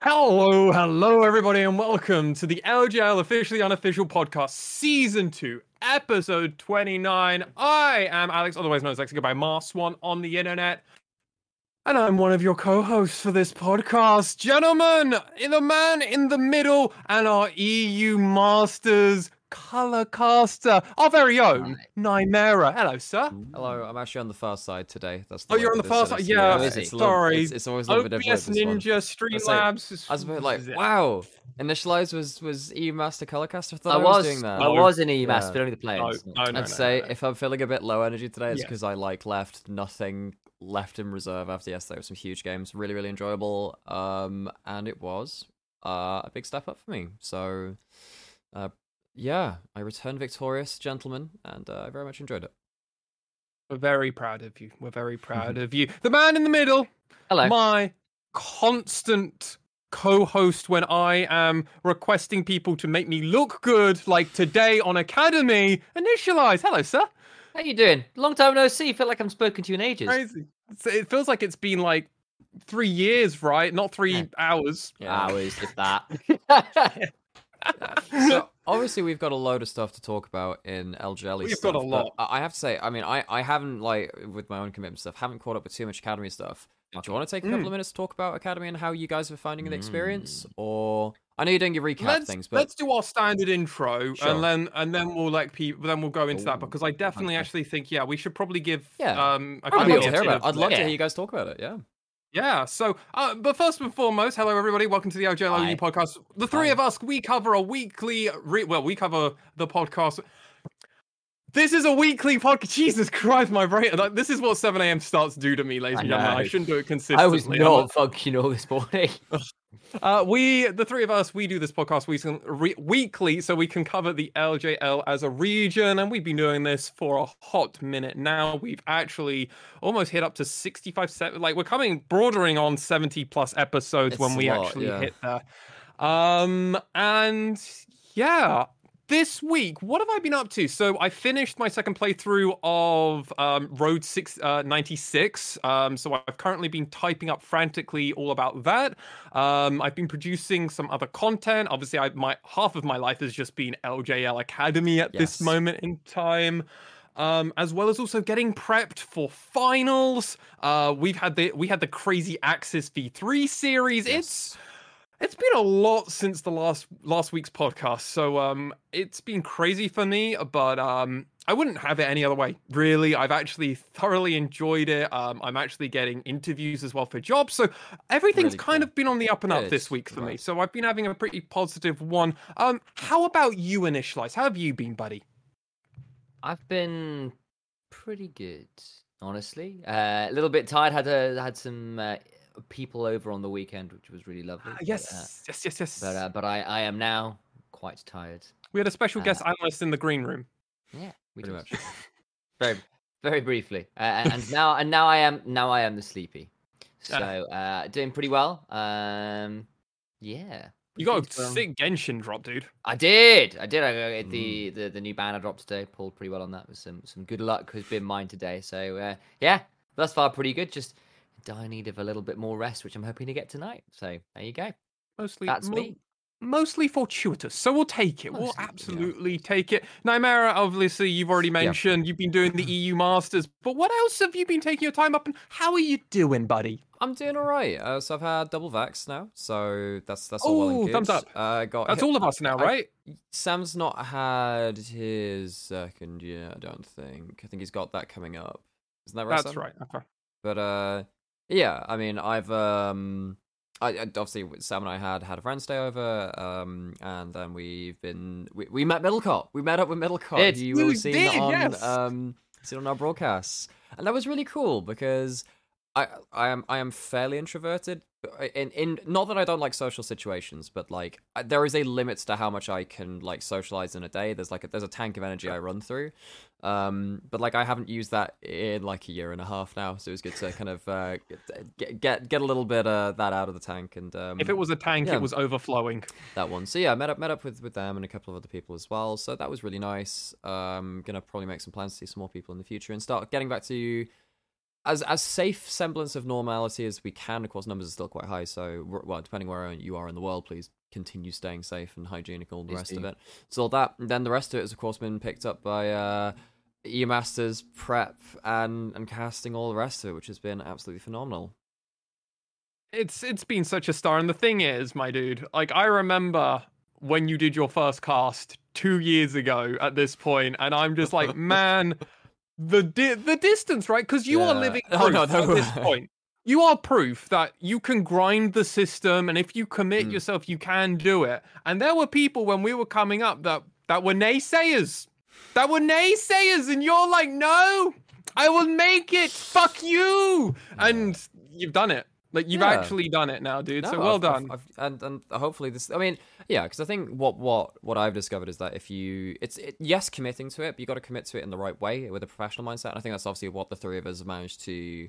Hello, hello, everybody, and welcome to the LJL Officially Unofficial Podcast, Season 2, Episode 29. I am Alex, otherwise known as Lexico by Mars Swan on the internet. And I'm one of your co-hosts for this podcast. Gentlemen, the man in the middle, and our EU Masters color caster, our very own Nymera. Hello, sir. Hello, I'm actually on the far side today. That's the Oh, you're on the far side. Yeah, it's- it's a little- sorry. It's, it's always a little bit different. OBS with this one. Ninja, Let's say- Streamlabs. I was like, wow. Initialize was was E Master Colorcaster. I I I, was, was, doing that. I was in EMAS, Yeah. but only the No, players. no, no, no, I'd say no. if I'm feeling a bit low energy today, it's Yes. because I like left nothing left in reserve after yesterday. There were some huge games, really really enjoyable. Um, and it was uh a big step up for me. So, uh, yeah, I returned victorious, gentlemen, and uh, I very much enjoyed it. We're very proud of you. We're very proud of you. The man in the middle, Hello. my constant co-host when I am requesting people to make me look good, like today on Academy. Initialize. Hello, sir. How you doing? Long time no see. Feel like I'm spoken to you in ages. Crazy. It feels like it's been like three years, right? Not three Yeah. hours. Hours, if that. so obviously we've got a load of stuff to talk about in LJL. We've stuff, got a lot. I have to say, I mean, I, I haven't like with my own commitment stuff, haven't caught up with too much Academy stuff. Do you want to take a couple Mm. of minutes to talk about Academy and how you guys are finding the experience? Or I know you're doing your recap Let's, things, but let's do our standard intro Sure. and then and then we'll let people then we'll go into that because I definitely okay. actually think yeah we should probably give Yeah. um a I'd love to hear about. It. I'd love to hear you guys talk about it. Yeah. Yeah. So, uh, but first and foremost, hello everybody. Welcome to the Hi. podcast. The three Hi. of us, we cover a weekly. Re- well, we cover the podcast. This is a weekly podcast. Jesus Christ, my brain. Like, this is what 7 a.m. starts do to me, ladies and gentlemen. I shouldn't do it consistently. I was not functional this morning. uh, we, the three of us, we do this podcast we, re- weekly so we can cover the LJL as a region. And we've been doing this for a hot minute now. We've actually almost hit up to 65, se- like we're coming bordering on 70 plus episodes It's when we lot, actually yeah. hit there. Um, and yeah. This week, what have I been up to? So I finished my second playthrough of um, Road Six uh, 96. Um, so I've currently been typing up frantically all about that. Um, I've been producing some other content. Obviously, I my half of my life has just been LJL Academy at this moment in time. Um, as well as also getting prepped for finals. Uh, we've had the we had the crazy AXIZ V3 series. It's it's been a lot since the last last week's podcast, so um, it's been crazy for me. But um, I wouldn't have it any other way. Really, I've actually thoroughly enjoyed it. Um, I'm actually getting interviews as well for jobs, so everything's Really kind cool. of been on the up and up this week for me. So I've been having a pretty positive one. Um, how about you, Initialize? How have you been, buddy? I've been pretty good, honestly. Uh, a little bit tired. Had a, had some uh, people over on the weekend, which was really lovely. Ah, but, yes, yes, yes, yes. Uh, but uh, but I, I am now quite tired. we had a special guest uh, analyst in the green room. Yeah, we Pretty did. much. very very briefly uh, and now and now i am now i am the sleepy so Ah. uh doing pretty well um yeah You got a sick Genshin drop, dude. i did i did i got Mm. the, the the new banner dropped today pulled pretty well on that with some some good luck has been mine today so uh yeah thus far pretty good just die need of a little bit more rest which i'm hoping to get tonight so there you go Mostly, that's mo- me mostly fortuitous. So we'll take it. We'll Mostly, yeah. absolutely take it. Nymera, obviously, you've already mentioned you've been doing the EU Masters, but what else have you been taking your time up and how are you doing, buddy? I'm doing all right. Uh, so I've had double vax now, so that's that's all well and good. thumbs up. Uh, got That's hit- all of us now, I- right? Sam's not had his second year, I don't think. I think he's got that coming up. Isn't that right? That's Sam? right. Okay. But uh, yeah. I mean, I've um, I, I obviously Sam and I had had a friend stay over, um, and then we've been we, we met Middlecott. We met up with Middlecott. Who You will see on yes. um, seen on our broadcasts, and that was really cool because I I am I am fairly introverted. In in not that I don't like social situations, but like there is a limit to how much I can like socialize in a day. There's like a, there's a tank of energy I run through, um, but like I haven't used that in like a year and a half now, so it was good to kind of uh, get get get a little bit of that out of the tank. And um, If it was a tank, yeah. it was overflowing. that one. So yeah, I met up met up with with them and a couple of other people as well. So that was really nice. Um, gonna probably make some plans to see some more people in the future and start getting back to as as safe semblance of normality as we can. Of course, numbers are still quite high. So, well, depending where you are in the world, please continue staying safe and hygienic. All the rest of it. So that. Then the rest of it has, of course, been picked up by uh, E Masters prep and and casting all the rest of it, which has been absolutely phenomenal. it's it's been such a star and the thing is my dude like i remember when you did your first cast two years ago at this point and i'm just like man the di- the distance right? Because you are Yeah. living Oh, proof no, at no this point. You are proof that you can grind the system and if you commit Mm. yourself you can do it. And there were people when we were coming up that that were naysayers. That were naysayers and you're like no i will make it. Fuck you. And you've done it like you've Yeah. actually done it now dude so well I've- I've- done I've- and and hopefully this. I mean, yeah, because I think what what what I've discovered is that if you, it's it, yes, committing to it, but you got to commit to it in the right way with a professional mindset. And I think that's obviously what the three of us have managed to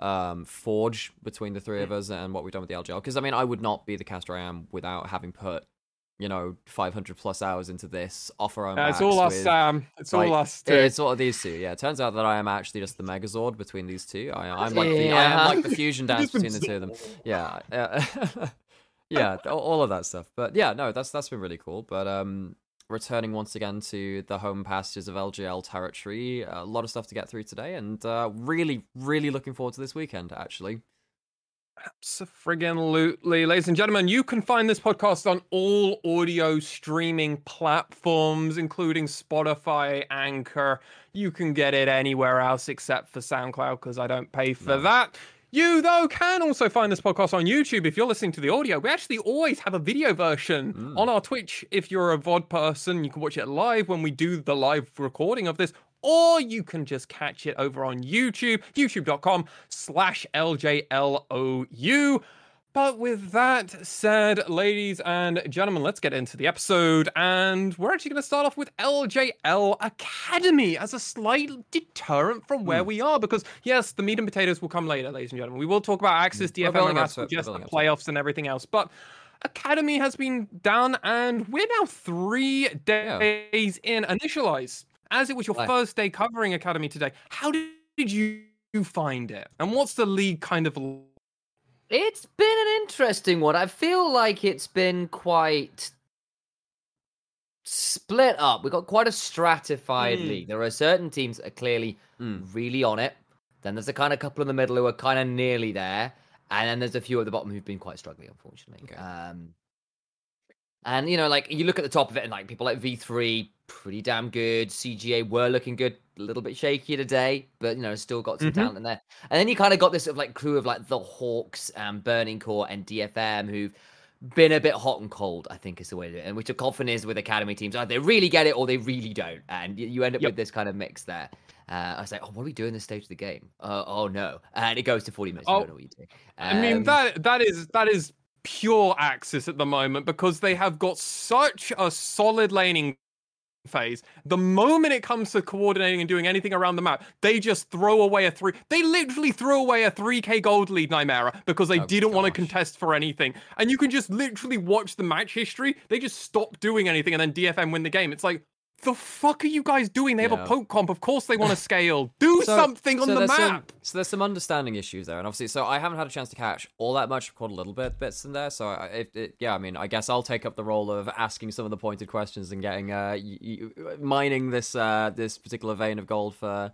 um forge between the three of Mm. us and what we've done with the LJL. Because I mean, I would not be the caster I am without having put, you know, 500 plus hours into this off our own. Yeah, it's all us with- sam it's like, all us too. it's all of these two. Yeah, it turns out that I am actually just the Megazord between these two. I, I'm like the I am like the fusion dance between the two of them. Yeah, uh, yeah, all- all of that stuff. But yeah, no, that's that's been really cool. But um, returning once again to the home pastures of LJL territory, a lot of stuff to get through today, and uh, really, really looking forward to this weekend. Actually, lootly. Ladies and gentlemen, you can find this podcast on all audio streaming platforms, including Spotify, Anchor. You can get it anywhere else except for SoundCloud because I don't pay for No. that. You, though, can also find this podcast on YouTube if you're listening to the audio. We actually always have a video version Mm. on our Twitch. If you're a VOD person, you can watch it live when we do the live recording of this. Or you can just catch it over on YouTube, youtube.com slash LJLOU. But with that said, ladies and gentlemen, let's get into the episode. And we're actually going to start off with LJL Academy as a slight deterrent from where Hmm. we are. Because, yes, the meat and potatoes will come later, ladies and gentlemen. We will talk about AXIZ, and up to it, just the playoffs and everything else. But Academy has been done, and we're now three days in. Initialize, as it was your Right. first day covering Academy today, how did you find it? And what's the league kind of It's been an interesting one. I feel like it's been quite split up. We've got quite a stratified Mm. league. There are certain teams that are clearly Mm. really on it. Then there's a kind of couple in the middle who are kind of nearly there. And then there's a few at the bottom who've been quite struggling, unfortunately. Okay. Um, and, you know, like you look at the top of it and like people like V3, pretty damn good. CGA were looking good, a little bit shaky today, but, you know, still got some Mhm. talent in there. And then you kind of got this sort of like crew of like the Hawks and Burning Core and DFM who've been a bit hot and cold, I think is the way to do it. And which are often is with academy teams. Either they really get it or they really don't. And you end up Yep. with this kind of mix there. Uh, I was like, oh, what are we doing this stage of the game? Uh, oh, no. And it goes to 40 minutes. You Oh, don't know what you do. I mean Um, that that is that is pure AXIZ at the moment because they have got such a solid laning phase. The moment it comes to coordinating and doing anything around the map, they just throw away a three. They literally threw away a 3k gold lead Nymera because they Oh, didn't want to contest for anything. And you can just literally watch the match history. They just stop doing anything and then DFM win the game. It's like the fuck are you guys doing? They have Yeah. a poke comp. Of course they want to scale. Do So- something on so the there's some- map. so there's some understanding issues there, and obviously, so I haven't had a chance to catch all that much. I've caught a little bit bits in there, so I, it, it, yeah, I mean, I guess I'll take up the role of asking some of the pointed questions and getting uh, y- y- mining this uh this particular vein of gold for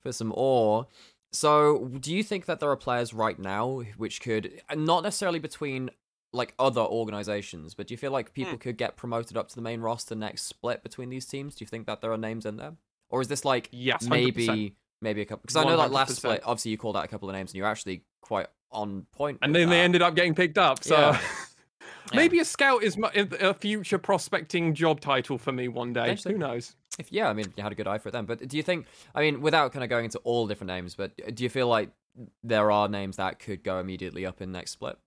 for some ore. So, do you think that there are players right now which could not necessarily between like other organizations, but do you feel like people hmm. could get promoted up to the main roster next split between these teams? Do you think that there are names in there, or is this like Yes, 100%. maybe maybe a couple because I know like last split obviously you called out a couple of names and you're actually quite on point. point and with then they ended up getting picked up. So Yeah. maybe a scout is a future prospecting job title for me one day. Who knows? if yeah I mean you had a good eye for it then but do you think I mean without kind of going into all different names but do you feel like there are names that could go immediately up in next split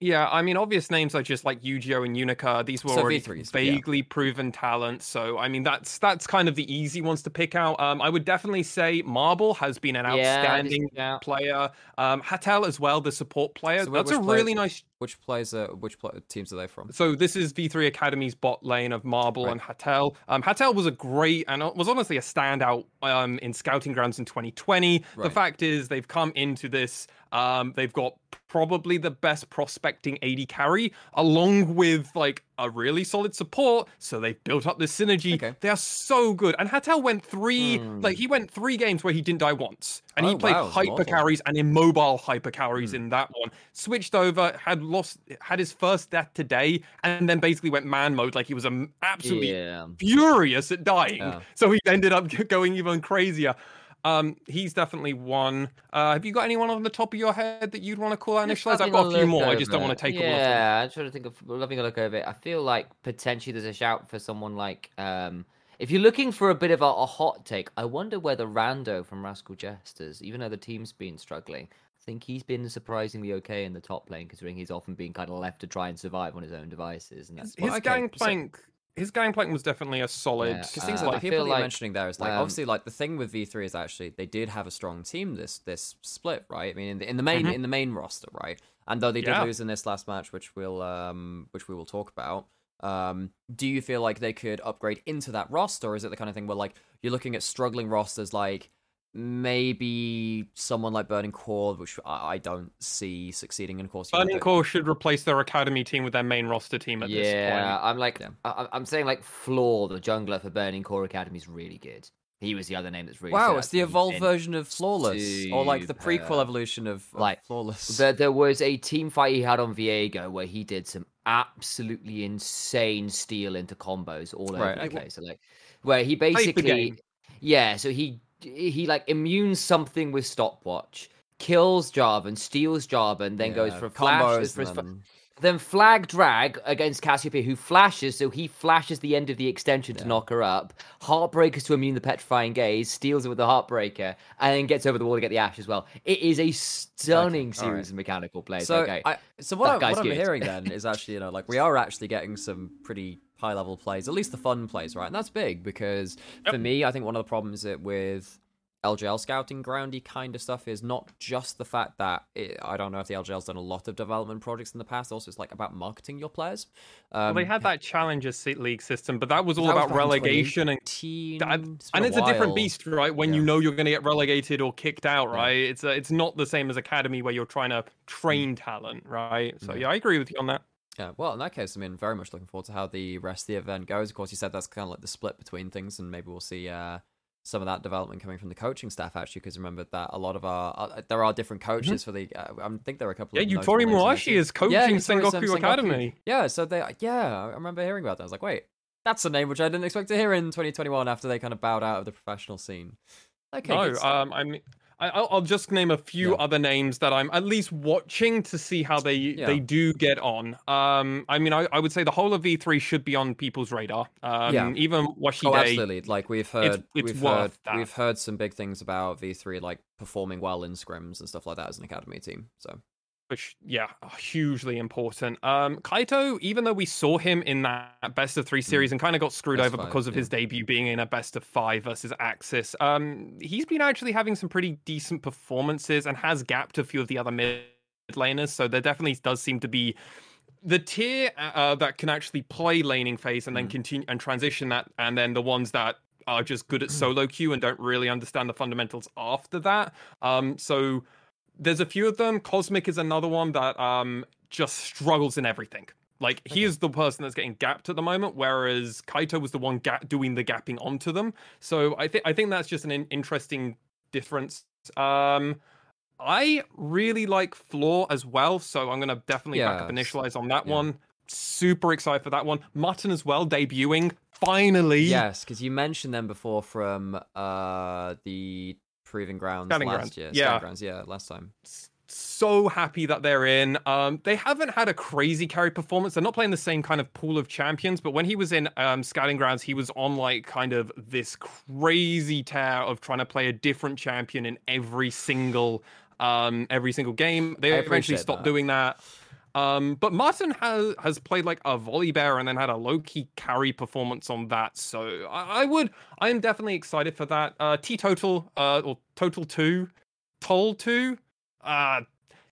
Yeah, I mean, obvious names are just like Yu-Gi-Oh and Unica. These were So already V3s, yeah. vaguely proven talents. So, I mean, that's that's kind of the easy ones to pick out. Um, I would definitely say Marble has been an outstanding yeah. player. Um, Hatel as well, the support player. So that's a really nice. Which players are which pl- teams are they from? So this is V3 Academy's bot lane of Marble Right. and Hattel. Um, Hattel was a great and was honestly a standout um, in scouting grounds in 2020. The fact is they've come into this. Um, they've got probably the best prospecting AD carry, along with like a really solid support. So they've built up this synergy. Okay. They are so good. And Hattel went three, Hmm. like he went three games where he didn't die once, and he Oh, played wow, hyper carries and immobile hyper carries Hmm. in that one. Switched over, had lost, had his first death today, and then basically went man mode. Like he was um, absolutely Yeah. furious at dying. Yeah. So he ended up going even crazier. Um, he's definitely one. Uh, have you got anyone on the top of your head that you'd want to call out Just initialize? I've got a few more. I just don't want to take all of them. Yeah, I'm trying to think of having a look over it. I feel like potentially there's a shout for someone like um if you're looking for a bit of a, a hot take, I wonder whether Rando from Rascal Jesters, even though the team's been struggling, I think he's been surprisingly okay in the top lane, considering he's often been kind of left to try and survive on his own devices, and that's His Well, okay, so- gangplank, his gangplank was definitely a solid. Yeah, Because things Uh, like I the people feel that you're mentioning there is like um, obviously like the thing with V3 is actually they did have a strong team this this split right. I mean in the, in the main Mhm. in the main roster right, and though they did Yeah. lose in this last match, which we'll um which we will talk about. Um, do you feel like they could upgrade into that roster, or is it the kind of thing where like you're looking at struggling rosters like maybe someone like Burning Core, which I, I don't see succeeding, and of course you Burning Core should replace their academy team with their main roster team at this yeah, point. I'm like Yeah. I, I'm saying like Floor, the jungler for Burning Core Academy is really good. He was the other name that's really Wow, stood it's the evolved version of Flawless, or like the prequel evolution of, of Like, Flawless. There, there was a team fight he had on Viego where he did some absolutely insane steal into combos all over Right, the okay. place. So like, where he basically, yeah, so he he like immunes something with stopwatch, kills Jarvan, steals Jarvan, then goes for a flash, for his then- flag drag against Cassiopeia, who flashes, so he flashes the end of the extension to knock her up. Heartbreakers to immune the petrifying gaze, steals it with the Heartbreaker, and then gets over the wall to get the Ashe as well. It is a stunning all series right. of mechanical plays. So, okay. I, so what, I, what I'm hearing then is actually, you know, like we are actually getting some pretty high level plays, at least the fun plays, right? And that's big because for me, I think one of the problems that with LJL scouting groundy kind of stuff is not just the fact that it, I don't know if the LJL's done a lot of development projects in the past. Also, it's like about marketing your players. Well, Um, they had that Challenger League system, but that was all that about in relegation and 2018, and, it's and it's a different beast, right? When you know you're going to get relegated or kicked out, Yeah. right? It's a, it's not the same as academy where you're trying to train talent, right? So Yeah. yeah, I agree with you on that. Yeah, well, in that case, I mean, very much looking forward to how the rest of the event goes. Of course, you said that's kind of like the split between things, and maybe we'll see uh, some of that development coming from the coaching staff, actually, because remember that a lot of our uh, there are different coaches for the. Uh, I think there are a couple. Mm-hmm. Yeah, Yutori Murashi is coaching Yeah, Yutori Sengoku Academy. Yeah, so they. Yeah, I remember hearing about that. I was like, wait, that's a name which I didn't expect to hear in 2021 after they kind of bowed out of the professional scene. Okay, no, um, I mean, I, I'll, I'll just name a few Yeah. other names that I'm at least watching to see how they Yeah. they do get on. Um, I mean, I, I would say the whole of V3 should be on people's radar. Um, Yeah. even Washi Oh, Day. absolutely! Like we've heard, it's we've heard, that. we've heard some big things about V3 like performing well in scrims and stuff like that as an academy team. So which yeah hugely important um kaito even though we saw him in that best of three series and kind of got screwed. Best over five, because of yeah. his debut being in a best of five versus axis um he's been actually having some pretty decent performances and has gapped a few of the other mid laners so there definitely does seem to be the tier uh, that can actually play laning phase and then Mm. continue and transition that and then the ones that are just good at solo queue and don't really understand the fundamentals after that um so there's a few of them. Cosmic is another one that um just struggles in everything. Like he is the person that's getting gapped at the moment, whereas Kaito was the one gap doing the gapping onto them. So I think I think that's just an in- interesting difference. Um, I really like Floor as well, so I'm gonna definitely back up initialize on that Yeah. one. Super excited for that one. Mutton as well, debuting finally. yes, because you mentioned them before from uh the proving grounds last Grounds, year. yeah. Grounds, yeah, last time. so happy that they're in. Um, they haven't had a crazy carry performance. They're not playing the same kind of pool of champions, but when he was in um, Scouting Grounds, he was on like kind of this crazy tear of trying to play a different champion in every single um, every single game. They eventually stopped that. doing that. Um, but Martin has has played like a Volibear and then had a low key carry performance on that. So I, I would, I am definitely excited for that. Uh, T total, uh, or total two, toll two, uh,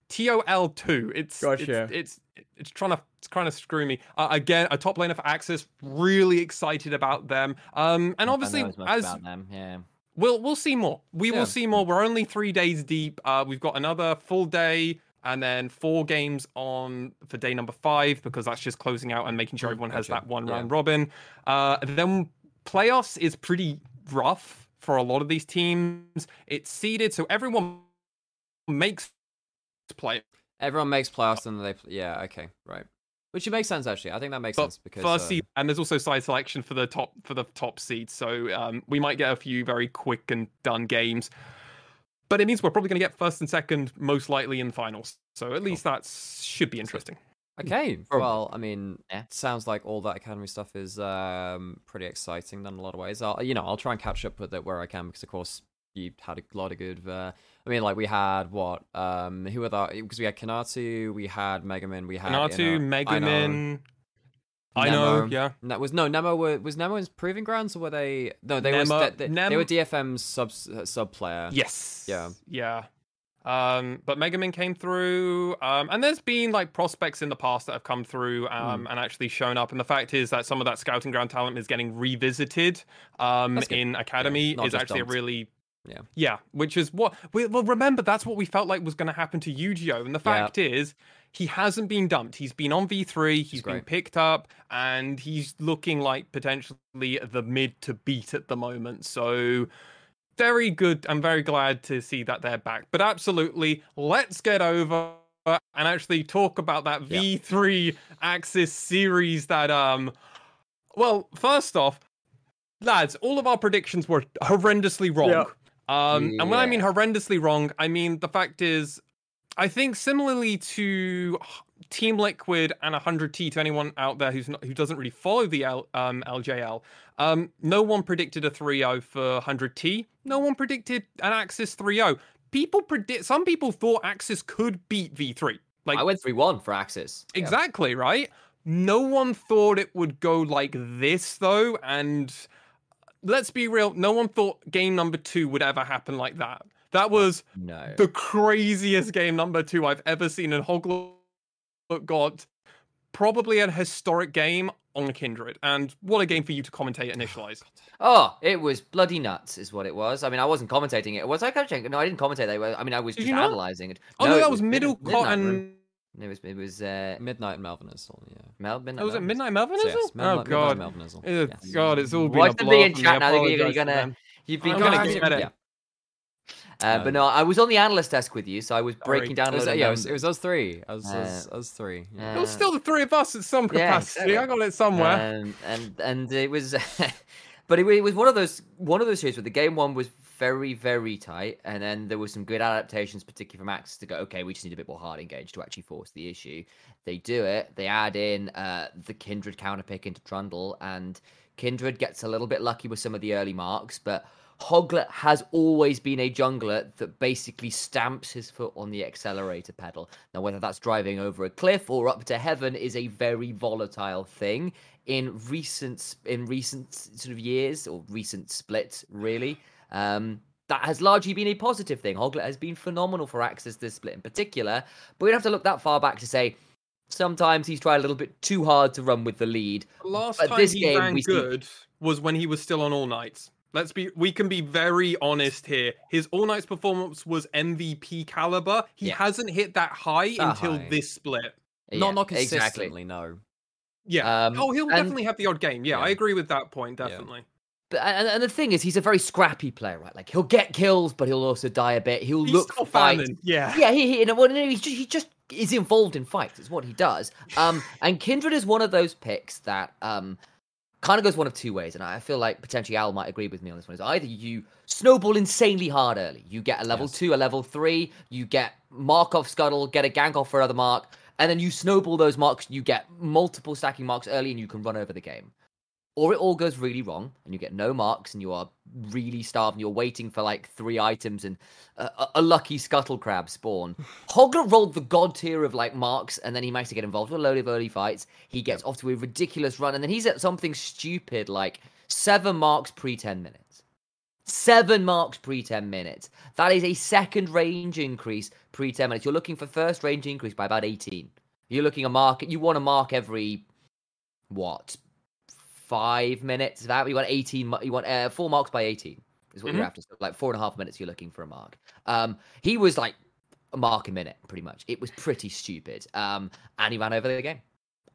T O L two. It's Gotcha. It's, it's it's trying to it's trying to screw me. Uh, again, a top laner for AXIZ. Really excited about them. Um, and obviously as as about them, yeah. We'll we'll see more. We Yeah. will see more. We're only three days deep. Uh, we've got another full day and then four games on for day number five because that's just closing out and making sure everyone has gotcha. that one Yeah. round robin. Uh, then playoffs is pretty rough for a lot of these teams. It's seeded, so everyone makes play. Everyone makes playoffs and they. play. Yeah, okay, right. Which it makes sense actually. I think that makes But sense because first uh, seed, and there's also side selection for the top for the top seed. So um, we might get a few very quick and done games. But it means we're probably going to get first and second, most likely in the finals. So at least that should be interesting. Okay, well, I mean, Yeah. sounds like all that academy stuff is um, pretty exciting in a lot of ways. I'll, you know, I'll try and catch up with it where I can because, of course, you had a lot of good. Uh, I mean, like we had what? Um, who were that? Because we had Kanatu, we had Megaman, we had Natu, Ino- Megamin. I know, yeah. That was no Nemo. Were, was Nemo in Proving Grounds or were they? No, they Nemo- were. They, Nem- they were DFM's sub uh, sub player. Yes. Yeah. Yeah. Um, but Megamin came through, um, and there's been like prospects in the past that have come through um, and actually shown up. And the fact is that some of that scouting ground talent is getting revisited um, in academy not is actually a really Yeah. yeah, which is what we, well remember that's what we felt like was going to happen to Yu-Gi-Oh, and the Yeah. fact is he hasn't been dumped. He's been on V3, he's been picked up, and he's looking like potentially the mid to beat at the moment. So very good. I'm very glad to see that they're back. But absolutely, let's get over and actually talk about that Yeah. V3 AXIZ series that um well, first off, lads, all of our predictions were horrendously wrong. Yeah. Um and when I mean horrendously wrong, I mean the fact is I think similarly to Team Liquid and 100T to anyone out there who's not, who doesn't really follow the L, um, LJL, um, no one predicted a 3-0 for 100T. No one predicted an AXIZ 3-0. People predict. Some people thought AXIZ could beat V3. Like I went 3 1 for AXIZ. Yeah. Exactly, right? No one thought it would go like this, though. And let's be real, no one thought game number two would ever happen like that. That was No. the craziest game number two I've ever seen. And Hoglet got probably a historic game on Kindred. And what a game for you to commentate and initialize. Oh, it was bloody nuts, is what it was. I mean, I wasn't commentating it. Was I commentating? No, I didn't commentate that. I mean, I was Did just you not? analyzing it. Oh, no, it that was Mid- Middle Midnight Room. Cotton. It was. It was. Uh, Midnight Melvinism. Yeah. Mel. Midnight Oh, was it Melvins. Midnight Melvinism? Yes, oh, Midnight, God. Midnight Melvinism. Eh, Yes. God, it's all been Watch a them be blur in for me. chat now. You're gonna- you're to gonna- them. You've been I'm going to get it. yeah. Uh, but Um, no, I was on the analyst desk with you, so I was Sorry. breaking down It was, load yeah, it was, it was us three. Us, us, Uh, us three. Yeah. It was still the three of us at some yeah, capacity. I got it somewhere. Um, and and it was, but it, it was one of those one of those series where the game one was very very tight, and then there was some good adaptations, particularly from AXIZ, to go. Okay, we just need a bit more hard engage to actually force the issue. They do it. They add in uh, the Kindred counter pick into Trundle, and Kindred gets a little bit lucky with some of the early marks, but. Hoglet has always been a jungler that basically stamps his foot on the accelerator pedal. Now, whether that's driving over a cliff or up to heaven is a very volatile thing. In recent in recent sort of years or recent splits, really, um, that has largely been a positive thing. Hoglet has been phenomenal for AXIZ this split in particular, but we don't have to look that far back to say sometimes he's tried a little bit too hard to run with the lead. Last But time this he game ran we see- good was when he was still on All Nights. Let's be we can be very honest here. His All Nights performance was MVP caliber. He Yeah. hasn't hit that high That until high. this split. Yeah, not not exactly. consistently. No. Yeah. Um, oh, he'll and- definitely have the odd game. Yeah, I agree with that point. Definitely. But and, and the thing is, he's a very scrappy player, right? Like he'll get kills, but he'll also die a bit. He'll He's look still for fights. Yeah. Yeah, he, he you know, well, no, he's just, he just is involved in fights. It's what he does. Um, and Kindred is one of those picks that um kind of goes one of two ways, and I feel like potentially Al might agree with me on this one. Is either you snowball insanely hard early, you get a level Yes. two, a level three, you get mark off scuttle, get a gank off for another mark, and then you snowball those marks, you get multiple stacking marks early, and you can run over the game. Or it all goes really wrong, and you get no marks, and you are really starved, and you're waiting for like three items, and a, a- lucky scuttle crab spawn. Hoglet rolled the god tier of like marks, and then he managed to get involved with a load of early fights. He gets off to a ridiculous run, and then he's at something stupid like seven marks pre 10 minutes. Seven marks pre 10 minutes. That is a second range increase pre 10 minutes. You're looking for first range increase by about 18. You're looking a mark. You want to mark every what five minutes of that. You want 18. You want uh, four marks by 18 is what Mhm. you're after. So like four and a half minutes. You're looking for a mark. Um, he was like a mark a minute, pretty much. It was pretty stupid. Um, and he ran over the game.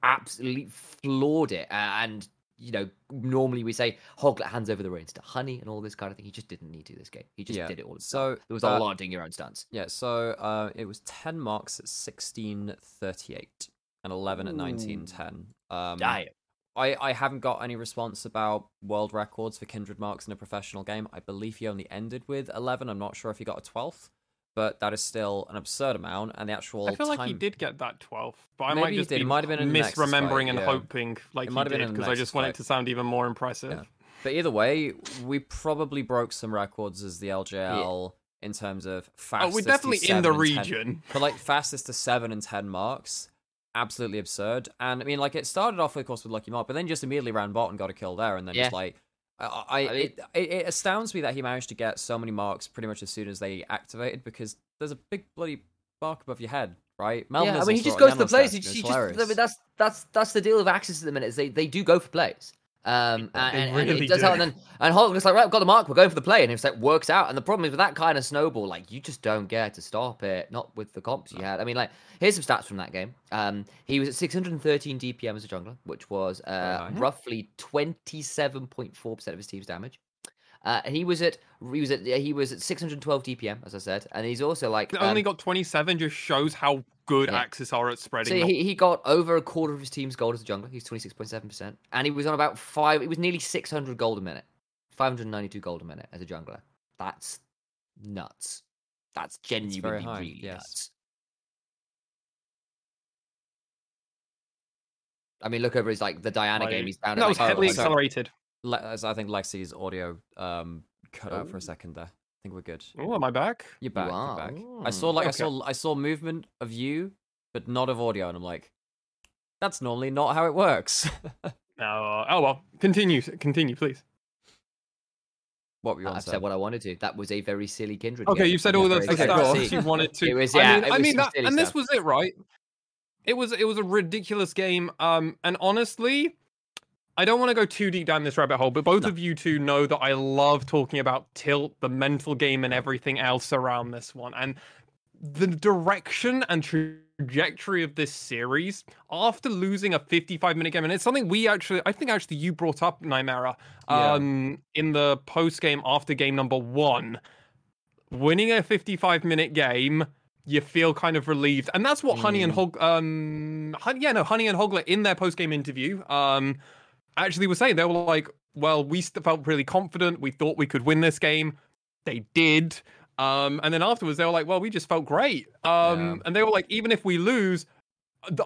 Absolutely floored it. Uh, and you know, normally we say Hoglet hands over the reins to Honey and all this kind of thing. He just didn't need to this game. He just Yeah, did it all. so, there was uh, a lot of doing your own stunts. Yeah, so uh, it was 10 marks at 1638 and 11 at 1910. Um, Damn. I, I haven't got any response about world records for kindred marks in a professional game. I believe he only ended with 11. I'm not sure if he got a 12th, but that is still an absurd amount. And the actual I feel like he did get that 12, but I Maybe might just be might have been in the Nexus misremembering and yeah. hoping like It he did because I just want it to sound even more impressive. Yeah. But either way, we probably broke some records as the LJL in terms of Oh, we're definitely in the 10 region. for like fastest to seven and ten marks. Absolutely absurd. And I mean, like it started off, of course, with Lucky Mark, but then just immediately ran bot and got a kill there, and then just like. I, I, I mean- it, it, it astounds me that he managed to get so many marks pretty much as soon as they activated because there's a big bloody mark above your head, right? Melvin yeah, I mean, he just goes to the plays. He just, he just, I mean, that's that's that's the deal of AXIZ at the minute. Is they, they do go for plays. Um, and, and really it does do. help. And then and Hulk looks like right, I've got the mark. We're going for the play, and it's like works out. And the problem is with that kind of snowball, like you just don't get to stop it. Not with the comps you had. I mean, like here's some stats from that game. Um, he was at 613 DPM as a jungler, which was uh, Very nice. roughly 27.4 percent of his team's damage. Uh, he was at he was at he was at 612 DPM, as I said, and he's also like um, only got 27 just shows how good Yeah. AXIZ are at spreading. So the- he, he got over a quarter of his team's gold as a jungler. He's twenty six point seven percent, and he was on about five. It was nearly six hundred gold a minute, five hundred ninety two gold a minute as a jungler. That's nuts. That's genuinely high, really yes. nuts. I mean, look over his like the Diana Like- game. He's down. that at, was like, heavily 100. accelerated. Le- as I think Lexi's audio um, cut out for Oh. a second there. I think we're good. Oh, am I back? You're back. are. You're back. I saw like I saw I saw movement of you, but not of audio, and I'm like, that's normally not how it works. Uh, oh well, continue, continue, please. what were you on I've saying? said what I wanted to. That was a very silly kindred. Okay, game. you've said all was those very Okay, silly. cool. you wanted to. It was- I yeah, mean, it I mean that, silly and this was it, right? It was it was a ridiculous game. Um, and honestly, I don't want to go too deep down this rabbit hole, but both No. of you two know that I love talking about tilt, the mental game, and everything else around this one, and the direction and trajectory of this series after losing a 55 minute game and it's something we actually i think actually you brought up Yeah. um in the post game after game number one winning a 55 minute game you feel kind of relieved and that's what honey and Mm. hog um yeah no honey and hoglet in their post game interview um actually were saying they were like well we felt really confident we thought we could win this game they did um and then afterwards they were like well we just felt great um Yeah. and they were like even if we lose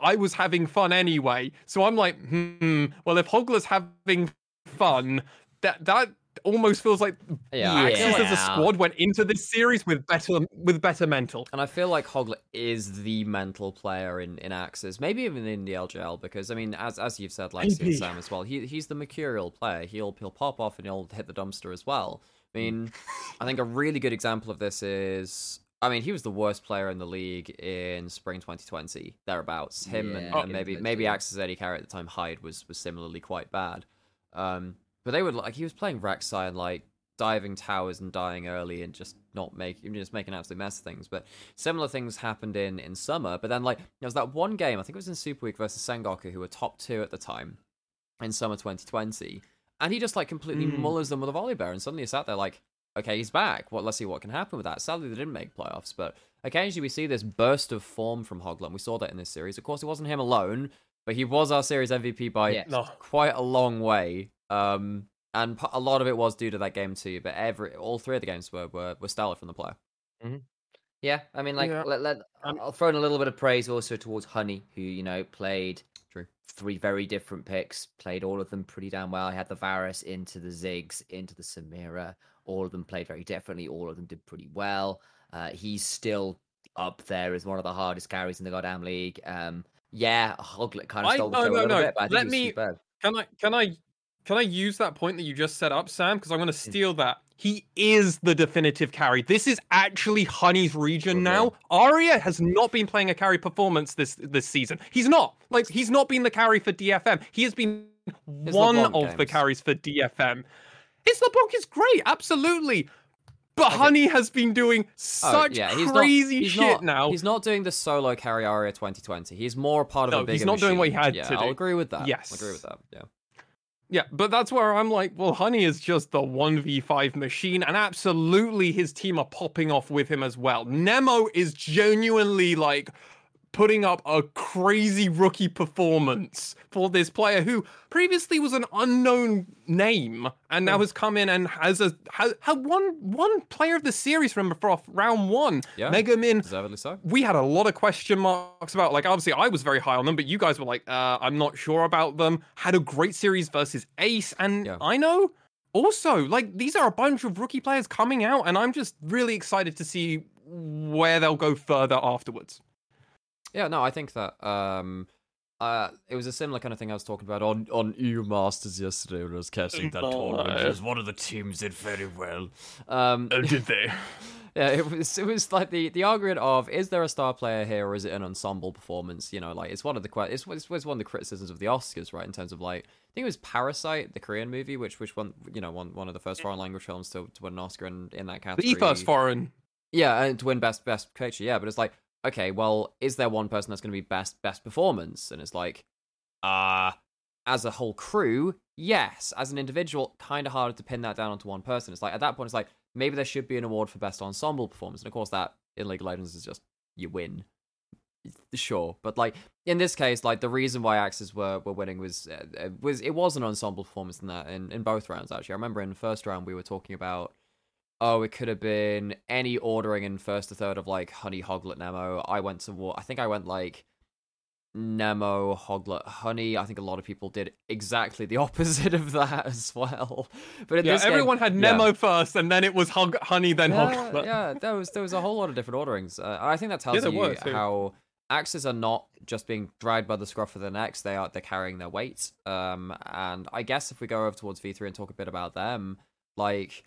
I was having fun anyway. So I'm like, hmm. Well, if Hoglet's having fun, that that almost feels like Yeah, I AXIZ feel as a squad went into this series with better with better mental. And I feel like Hoglet is the mental player in, in AXIZ, maybe even in the LJL, because I mean, as as you've said, Lexi and Sam as well, he he's the mercurial player. He'll he'll pop off and he'll hit the dumpster as well. I mean, I think a really good example of this is, I mean, he was the worst player in the league in spring 2020, thereabouts. Him and, Yeah, and maybe he maybe was, AXIZ AD carry at the time, Hyde was was similarly quite bad. Um, but they would like he was playing Rek'Sai and like diving towers and dying early and just not making just making an absolute mess of things. But similar things happened in in summer. But then like there was that one game I think it was in Super Week versus Sengoku who were top two at the time in summer 2020, and he just like completely Mm. mullers them with a Volibear, and suddenly sat there like. Okay, he's back. Well, let's see what can happen with that. Sadly, they didn't make playoffs, but occasionally we see this burst of form from Hoglet. and We saw that in this series. Of course, it wasn't him alone, but he was our series MVP by Yeah. No. quite a long way. Um, and p- a lot of it was due to that game too. But every all three of the games were were, were stellar from the player. Yeah, I mean, like, Yeah. let, let, Um, I'll throw in a little bit of praise also towards Honey, who you know played True. three very different picks, played all of them pretty damn well. I had the Varus into the Ziggs, into the Samira. All of them played very differently. All of them did pretty well. Uh, he's still up there as one of the hardest carries in the goddamn league. Um, yeah, Hoglet kind of I- stole the no, show a no, little no. bit, but I think Let me- superb. Can I can I Can I use that point that you just set up, Sam? Because I'm Mm. going to steal that. He is the definitive carry. This is actually Honey's region now. Aria has not been playing a carry performance this this season. He's not. Like he's not been the carry for DFM. He has been one LeBlanc of the carries for DFM. His LeBlanc is great, absolutely. But Honey has been doing Oh, such yeah, he's crazy not, he's shit not, now. He's not doing the solo carry Aria 2020. He's more a part of No, a bigger he's not doing what he machine. had yeah, to I'll do. agree with that. Yes. I'll agree with that. Yeah. Yeah, but that's where I'm like, well, Honey is just the 1v5 machine, and absolutely his team are popping off with him as well. Nemo is genuinely like putting up a crazy rookie performance for this player who previously was an unknown name and now has come in and has a has, had one one player of the series remember for off round one. Yeah. Megamin Deservedly so. we had a lot of question marks about like obviously I was very high on them, but you guys were like, uh, I'm not sure about them. Had a great series versus Ace, and Yeah. I know also like these are a bunch of rookie players coming out, and I'm just really excited to see where they'll go further afterwards. Yeah, no, I think that um uh it was a similar kind of thing I was talking about on on EU Masters yesterday when I was catching that tournament. Because one of the teams did very well. Um did they? yeah, it was it was like the the argument of is there a star player here or is it an ensemble performance? You know, like it's one of the it's, it's, it's one of the criticisms of the Oscars, right? In terms of like I think it was Parasite, the Korean movie, which which one you know one one of the first foreign language films to, to win an Oscar in, in that category. The first foreign. Yeah, and to win best best picture, yeah. But it's like, okay, well, is there one person that's going to be best best performance? And it's like, uh as a whole crew, yes. As an individual, kind of harder to pin that down onto one person. It's like at that point, it's like maybe there should be an award for best ensemble performance, and of course, that in League of Legends is just you win. Sure, but like in this case, like the reason why AXIZ were were winning was uh, uh, was it was an ensemble performance in that in, in both rounds actually. I remember in the first round we were talking about oh, it could have been any ordering in first to third of like Honey, Hoglet, Nemo. I went to war. I think I went like Nemo, Hoglet, Honey. I think a lot of people did exactly the opposite of that as well. But Yeah, this game- everyone had yeah. Nemo first, and then it was Hog- Honey, then Yeah, Hoglet. yeah, there was there was a whole lot of different orderings. Uh, I think that tells there you were, how AXIZ are not just being dragged by the scruff of the necks; they are they're carrying their weight. Um, and I guess if we go over towards V three and talk a bit about them, like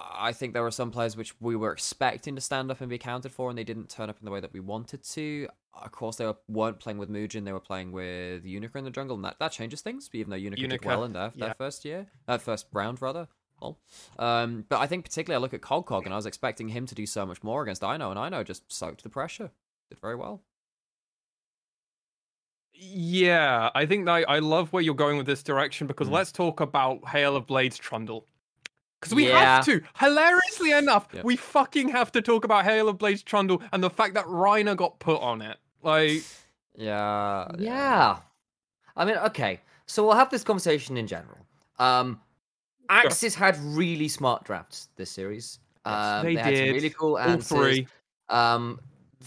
I think there were some players which we were expecting to stand up and be counted for, and they didn't turn up in the way that we wanted to. Of course, they were, weren't playing with Muujin; they were playing with Unica in the jungle, and that, that changes things. Even though Unica, did well in their, their first year, uh, first round rather. Lol. Um, but I think particularly I look at Cogcog, and I was expecting him to do so much more against Ino, and Ino just soaked the pressure. Did very well. Yeah, I think that I love where you're going with this direction because Mm. let's talk about Hail of Blades Trundle. Because we Yeah. have to. Hilariously enough, Yeah. we fucking have to talk about Hail of Blades Trundle and the fact that Reiner got put on it. Like, Yeah. Yeah. I mean, okay. So we'll have this conversation in general. Um, AXIZ had really smart drafts this series. Um, they had some did. really cool all three. Um,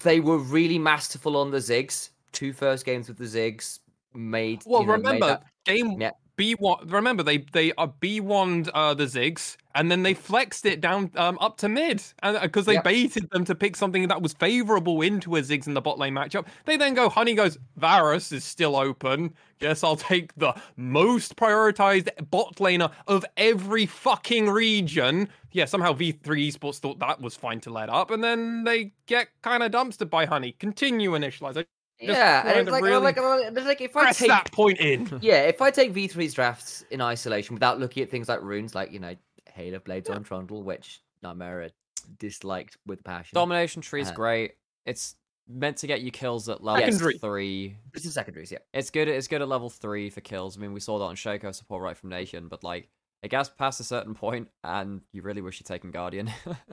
they were really masterful on the Ziggs. Two first games with the Ziggs made. Well, you know, made remember, that- game Yeah. B1. Remember, they they are B1'd uh, the Ziggs and then they flexed it down um, up to mid and because they Yep. baited them to pick something that was favorable into a Ziggs in the bot lane matchup. They then go, Honey goes, Varus is still open. Guess I'll take the most prioritized bot laner of every fucking region. Yeah, somehow V3 Esports thought that was fine to let up, and then they get kind of dumpstered by Honey. Continue initialize. Just yeah, and it's like, really like, like, like if I take that point in. yeah, if I take V3's drafts in isolation without looking at things like runes, like you know, Hail of Blades on Trundle, which Nightmare disliked with passion. Domination tree's Uh, great. It's meant to get you kills at level Secondary. three. This is secondaries, yeah. It's good. It's good at level three for kills. I mean, we saw that on Shaco support right from Nation, but like it gets past a certain point, and you really wish you'd taken Guardian.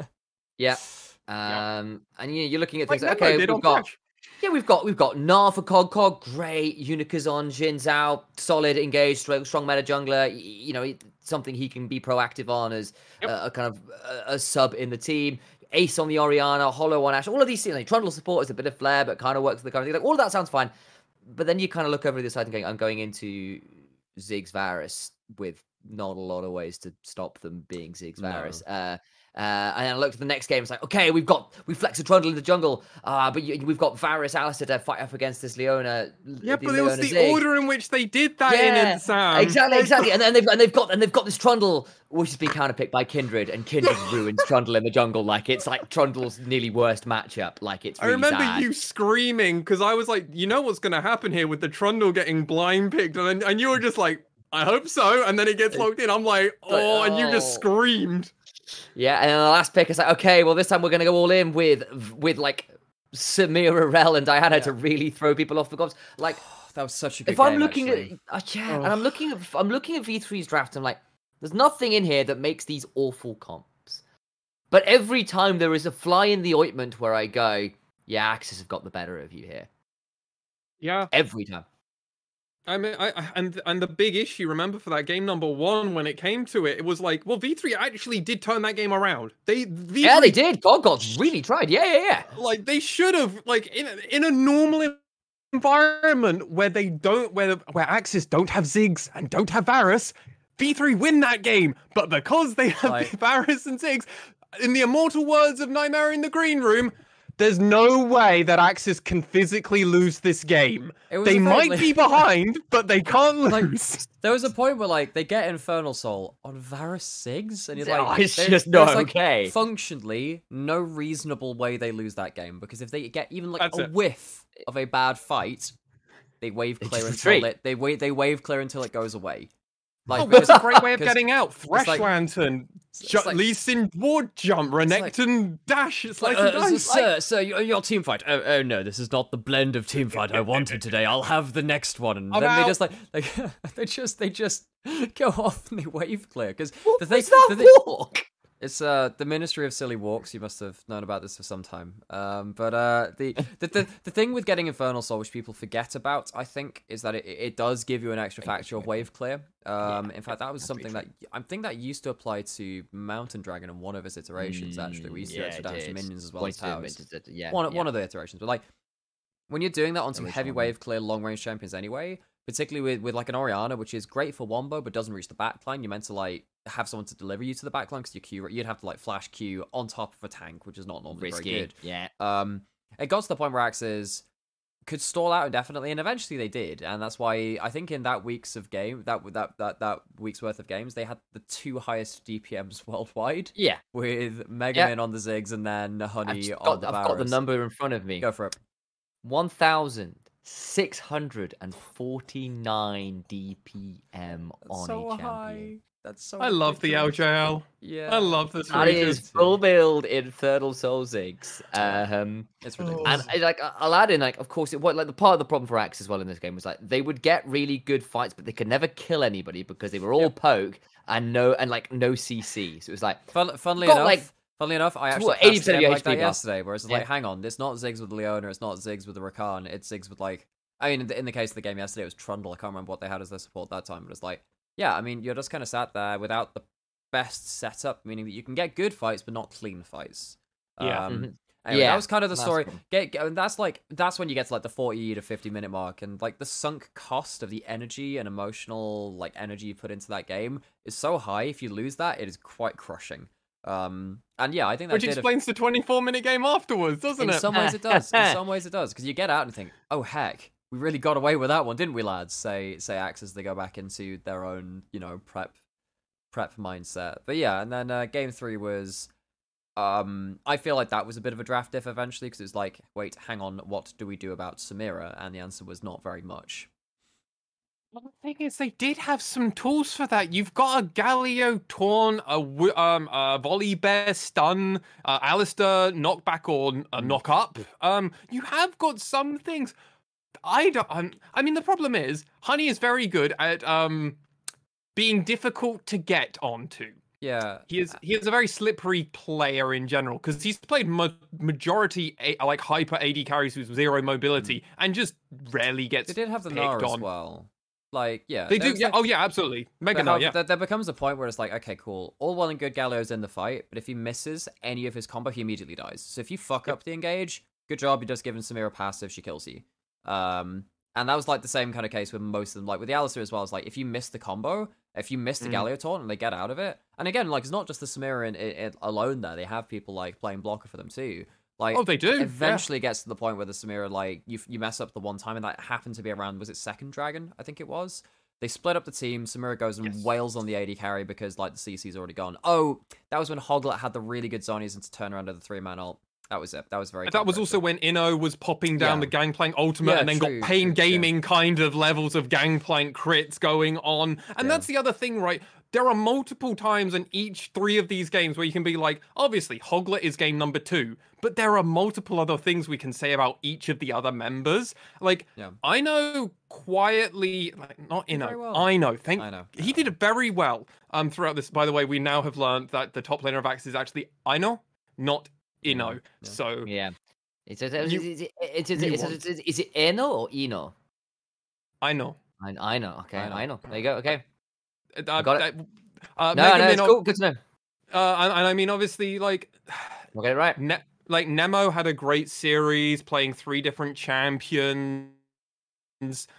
Yeah. Yeah. Um, and you, you're looking at things like, Nemo okay, we've got Thresh. yeah, we've got we've got Gnar for Cog Cog, great. Unica's on Xin Zhao, solid, engaged, strong, strong meta jungler. You know, it- something he can be proactive on as Yep. a, a kind of a, a sub in the team. Ace on the Orianna, Hollow on Ashe. All of these things, like Trundle support is a bit of flair, but kind of works with the kind of thing. Like all of that sounds fine. But then you kind of look over the side and going, I'm going into Ziggs Varus with not a lot of ways to stop them being Ziggs No. Uh, Uh, and then I looked at the next game. It's like, okay, we've got we flex a trundle in the jungle, uh, but you, we've got Varus Alistar to fight up against this Leona. Yeah, but it was the Zig. order in which they did that in Sam. Exactly, exactly. And then they've and they've got and they've got and they've got this Trundle, which has been counterpicked by Kindred, and Kindred ruins Trundle in the jungle. Like it's like Trundle's nearly worst matchup. Like it's. I remember sad. you screaming because I was like, you know what's going to happen here with the Trundle getting blind picked, and and you were just like, I hope so, and then it gets locked in. I'm like, oh, and you just oh. screamed. Yeah, and then the last pick is like, okay, well this time we're gonna go all in with with like Samira Rell and Diana to really throw people off the gloves. Like that was such a good if I'm game, looking actually. at uh, yeah, and I'm looking at I'm looking at V3's draft, I'm like, there's nothing in here that makes these awful comps. But every time there is a fly in the ointment where I go, yeah, AXIZ have got the better of you here. Yeah, Every time. I mean, I, I and and the big issue, remember, for that game number one, when it came to it, it was like, well, V3 actually did turn that game around. They V3, Yeah, they did. God God's really tried. Yeah, yeah, yeah. like they should have like in a- in a normal environment where they don't where where AXIZ don't have Ziggs and don't have Varus, V3 win that game. But because they have Like- Varus and Ziggs, in the immortal words of Nightmare in the Green Room. There's no way that AXIZ can physically lose this game. It was They might effectively- be behind, but they can't Like, lose. There was a point where like they get Infernal Soul on Varus Ziggs, and you're Oh, like, it's just there's, not like, okay. Functionally, no reasonable way they lose that game because if they get even like That's a it. whiff of a bad fight, they wave clear until it they wave they wave clear until it goes away. Like Oh, that's a great way of getting out. Fresh like- Lantern, it's ju- like- Lee Sin ward jump, like- dash. It's like, Uh, uh, sir, sir, your, your team fight. Oh, oh no, this is not the blend of team fight I wanted today. I'll have the next one. And I'm then they just like, like they just they just go off and they wave clear because the thing, that the thing- walk? It's uh the Ministry of Silly Walks. You must have known about this for some time. Um, but uh the the, the the thing with getting Infernal Soul, which people forget about, I think, is that it, it does give you an extra factor of wave clear. Um, in fact, that was something that I think that used to apply to Mountain Dragon in one of its iterations. Actually, we used to do Mm, yeah, extra damage to minions as well as to towers. Yeah, one yeah. one of the iterations, but like when you're doing that on some heavy one of them. wave clear long range champions anyway, particularly with, with like an Orianna, which is great for wombo but doesn't reach the backline. You're meant to like have someone to deliver you to the backline because your Q you'd have to like flash Q on top of a tank, which is not normally risky. very good. Yeah. Um, it got to the point where AXIZ could stall out indefinitely, and eventually they did, and that's why I think in that weeks of game that that that that week's worth of games they had the two highest DPMs worldwide Yeah. with Megumin Yeah. on the Ziggs and then I've, Honey on got, the I've got the number in front of me. Go for it. 1,649 DPM on so a high. champion. That's so. High. I love the ridiculous. LJL. Yeah, I love this That region. is full build Infernal Soul Ziggs. Um, It's ridiculous. and like I- I'll add in, like of course, it what like the part of the problem for Axe as well in this game was like they would get really good fights, but they could never kill anybody because they were all poke and no and like no CC. So it was like Fun, funnily got, enough, like, funnily enough, I tw- actually 80% of your like that HP now. yesterday. Whereas it's Yeah. like, hang on, it's not Ziggs with Leona, it's not Ziggs with the Rakan, it's Ziggs with like. I mean, in the, in the case of the game yesterday, it was Trundle. I can't remember what they had as their support that time, but it's like, yeah, I mean, you're just kind of sat there without the best setup, meaning that you can get good fights but not clean fights. Yeah. Um, Mhm. Anyway, Yeah, that was kind of the that's story. cool. Get, get- and that's like that's when you get to like the forty to fifty minute mark, and like the sunk cost of the energy and emotional like energy you put into that game is so high. If you lose that, it is quite crushing. Um, and yeah, I think that Which a- explains the 24 minute game afterwards, doesn't in it? In some ways it does. In some ways it does because you get out and think, oh heck, we really got away with that one, didn't we, lads? Say say Axe as they go back into their own you know prep prep mindset. But yeah, and then uh, game three was. Um, I feel like that was a bit of a draft if eventually because it was like, wait, hang on, what do we do about Samira? And the answer was not very much. Well, the thing is, they did have some tools for that. You've got a Galio Torn, a um, a Volibear stun, uh, Alistar knockback or Mm. a knock up. Um, you have got some things. I don't. Um, I mean, the problem is, Honey is very good at um being difficult to get onto. Yeah, He is he is a very slippery player in general because he's played ma- majority a- like hyper AD carries with zero mobility and just rarely gets Mm. they did have the Nara as well. Like, yeah, They do, yeah. like- Oh, yeah, absolutely. Mega however, yeah. there, there becomes a point where it's like, okay, cool. All well and good Galio's in the fight, but if he misses any of his combo, he immediately dies. So if you fuck up the engage, good job, you're just giving Samira passive, she kills you. Um, and that was like the same kind of case with most of them. Like with the Alistar as well, it's like if you miss the combo If you miss the Mm. Galio taunt and they get out of it, and again, like it's not just the Samira in, in, in- alone there. They have people like playing blocker for them too. Like Oh, they do. yeah. eventually gets to the point where the Samira like you you mess up the one time and that happened to be around was it second dragon I think it was they split up the team Samira goes and Yes. wails on the AD carry because like the CC's already gone oh that was when Hoglet had the really good zonies and to turn around to the three man ult that was it that was very That was also when Inno was popping down Yeah. the Gangplank ultimate Yeah, and then true, got Pain true, yeah. Gaming kind of levels of Gangplank crits going on. And Yeah. that's the other thing, right? There are multiple times in each three of these games where you can be like, obviously, Hoglet is game number two, but there are multiple other things we can say about each of the other members. Like, Yeah. I know quietly, like, not Did very Inno, well. I know, thank I know, I He did it very well um, throughout this. By the way, we now have learned that the top laner of Axe is actually Ino, not Inno. Yeah. So Yeah. It's, it's, it's, You- it's, it's, it's, it's, it's, it's, is it Eno or Eno? I know. I, I know. Okay, I know. I know. There you go. Okay. Uh, got uh, uh, No, Mega no, it's cool. Good to know. Uh, and, and I mean, obviously, like, We'll get it right. ne- like Nemo had a great series playing three different champions.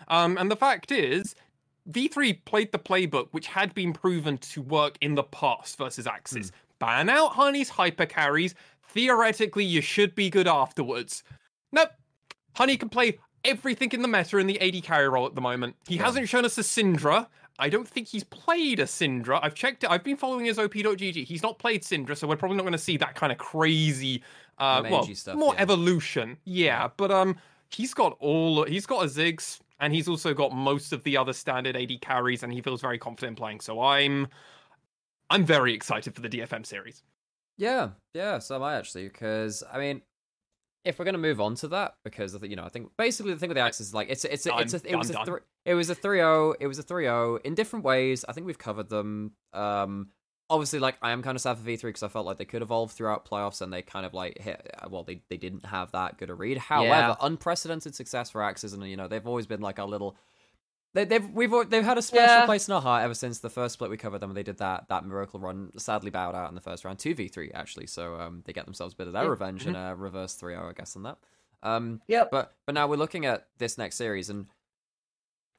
Um, and the fact is, V3 played the playbook which had been proven to work in the past versus AXIZ. Ban out Honey's hyper carries. Theoretically, you should be good afterwards. Nope. Honey can play everything in the meta in the AD carry role at the moment. He Yeah. hasn't shown us a Syndra. I don't think he's played a Syndra. I've checked it. I've been following his op.gg. He's not played Syndra, so we're probably not going to see that kind of crazy, uh, well, stuff, more yeah. evolution. Yeah, but um, he's got all. He's got a Ziggs, and he's also got most of the other standard AD carries, and he feels very confident playing. So I'm, I'm very excited for the DFM series. Yeah, yeah, so am I actually, because I mean, if we're gonna move on to that, because I think you know, I think basically the thing with the AXIZ is like it's a- it's a, it's a, it was a three it was a 3-0, it was a 3-0 in different ways. I think we've covered them. Um, obviously, like I am kind of sad for V3 because I felt like they could evolve throughout playoffs and they kind of like hit. Well, they they didn't have that good a read. However, Yeah. unprecedented success for AXIZ, and you know they've always been like our little. They, they've we've they've had a special Yeah. place in our heart ever since the first split we covered them. They did that that miracle run. Sadly, bowed out in the first round, two v three actually. So um, they get themselves a bit of their Yeah. revenge in a reverse 3-0, I guess, on that. Um, Yep. but but now we're looking at this next series, and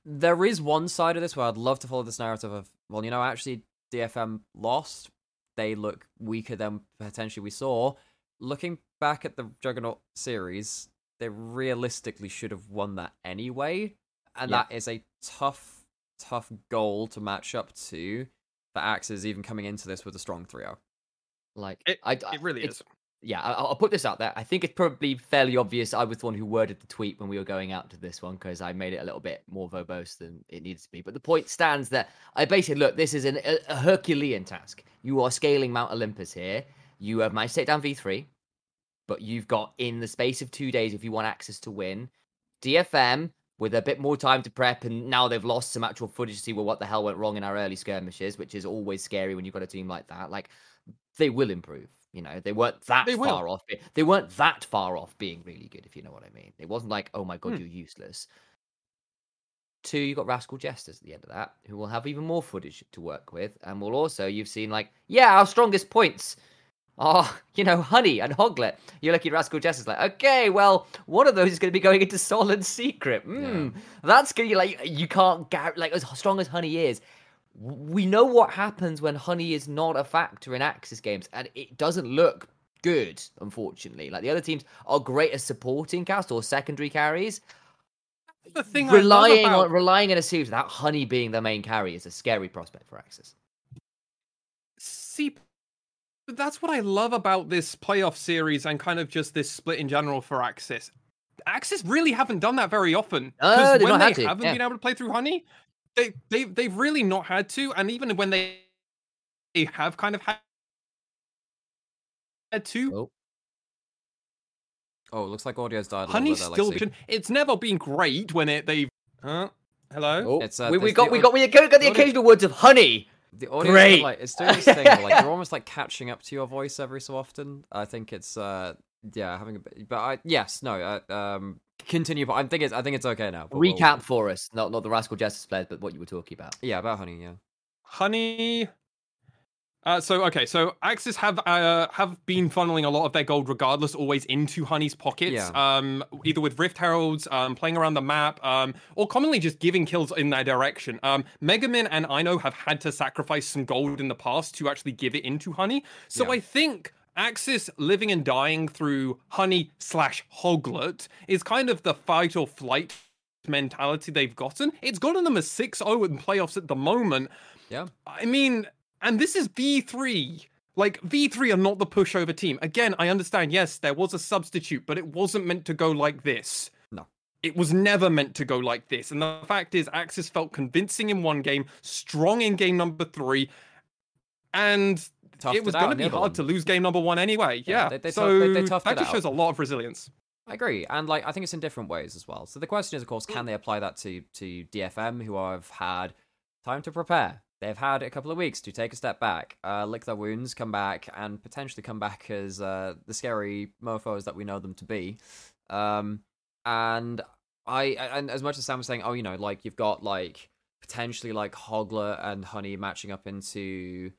there is one side of this where I'd love to follow this narrative of, well, you know, actually DFM lost. They look weaker than potentially we saw. Looking back at the Juggernaut series, they realistically should have won that anyway, and Yeah. that is a tough, tough goal to match up to. For AXIZ even coming into this with a strong 3-0. Like It- I, It really it's- is. Yeah, I'll put this out there. I think it's probably fairly obvious. I was the one who worded the tweet when we were going out to this one because I made it a little bit more verbose than it needs to be. But the point stands that I basically look. This is an, a, Herculean task. You are scaling Mount Olympus here. You have to take down V three, but you've got in the space of two days, if you want access to win, DFM with a bit more time to prep, and now they've lost some actual footage to see well what the hell went wrong in our early skirmishes, which is always scary when you've got a team like that. Like they will improve. You know, they weren't that They will. far off. They weren't that far off being really good, if you know what I mean. It wasn't like, oh my god, Hmm. you're useless. Two, you got Rascal Jesters at the end of that, who will have even more footage to work with, and will also you've seen like, yeah, our strongest points are, you know, Honey and Hoglet. You're looking at Rascal Jesters like, okay, well, one of those is going to be going into Solid Secret. Hmm, that's gonna be like you can't gar- like as strong as Honey is we know what happens when honey is not a factor in AXIZ games, and it doesn't look good, unfortunately. Like the other teams are great at supporting cast or secondary carries. The thing Relying about- on relying on a series without honey being the main carry is a scary prospect for AXIZ. See, that's what I love about this playoff series and kind of just this split in general for AXIZ. AXIZ really haven't done that very often. Oh, 'cause they've when they haven't yeah. been able to play through Honey, they they they've really not had to. And even when they they have kind of had had to, Oh, Oh, it looks like audio's died a little Honey's bit still. Lexi. It's never been great when it they. Huh? Hello. oh. It's, uh, we, we there's got the we au- got we got the occasional words of honey. The audio Great. like it's doing this thing where, like you're almost like catching up to your voice every so often. I think it's uh yeah having a bit, but I yes no uh, um continue. But I think it's I think it's okay now. but we'll- Recap for us, not not the Rascal Jesters players, but what you were talking about. Yeah, about honey. Yeah. Honey. Uh, so okay, so AXIZ have uh, have been funneling a lot of their gold, regardless, always into Honey's pockets. Yeah. Um, either with Rift Heralds, um, playing around the map, um, or commonly just giving kills in their direction. Um, Megumin and Ino have had to sacrifice some gold in the past to actually give it into Honey. So Yeah. I think AXIZ living and dying through Honey slash Hoglet is kind of the fight or flight mentality they've gotten. It's gotten them a 6-0 in playoffs at the moment. Yeah. I mean, and this is V3. Like V3 are not the pushover team. Again, I understand. Yes, there was a substitute, but it wasn't meant to go like this. No. It was never meant to go like this. And the fact is, AXIZ felt convincing in one game, strong in game number three, and Toughed it was going to be hard one. to lose game number one anyway. Yeah, Yeah. they- they so tough- they- that just out. shows a lot of resilience. I agree, and like I think it's in different ways as well. So the question is, of course, can they apply that to to DFM, who have had time to prepare? They've had a couple of weeks to take a step back, uh, lick their wounds, come back, and potentially come back as uh, the scary mofo's that we know them to be. Um, and I, and as much as Sam was saying, oh, you know, like you've got like potentially like Hoglet and Honey matching up into,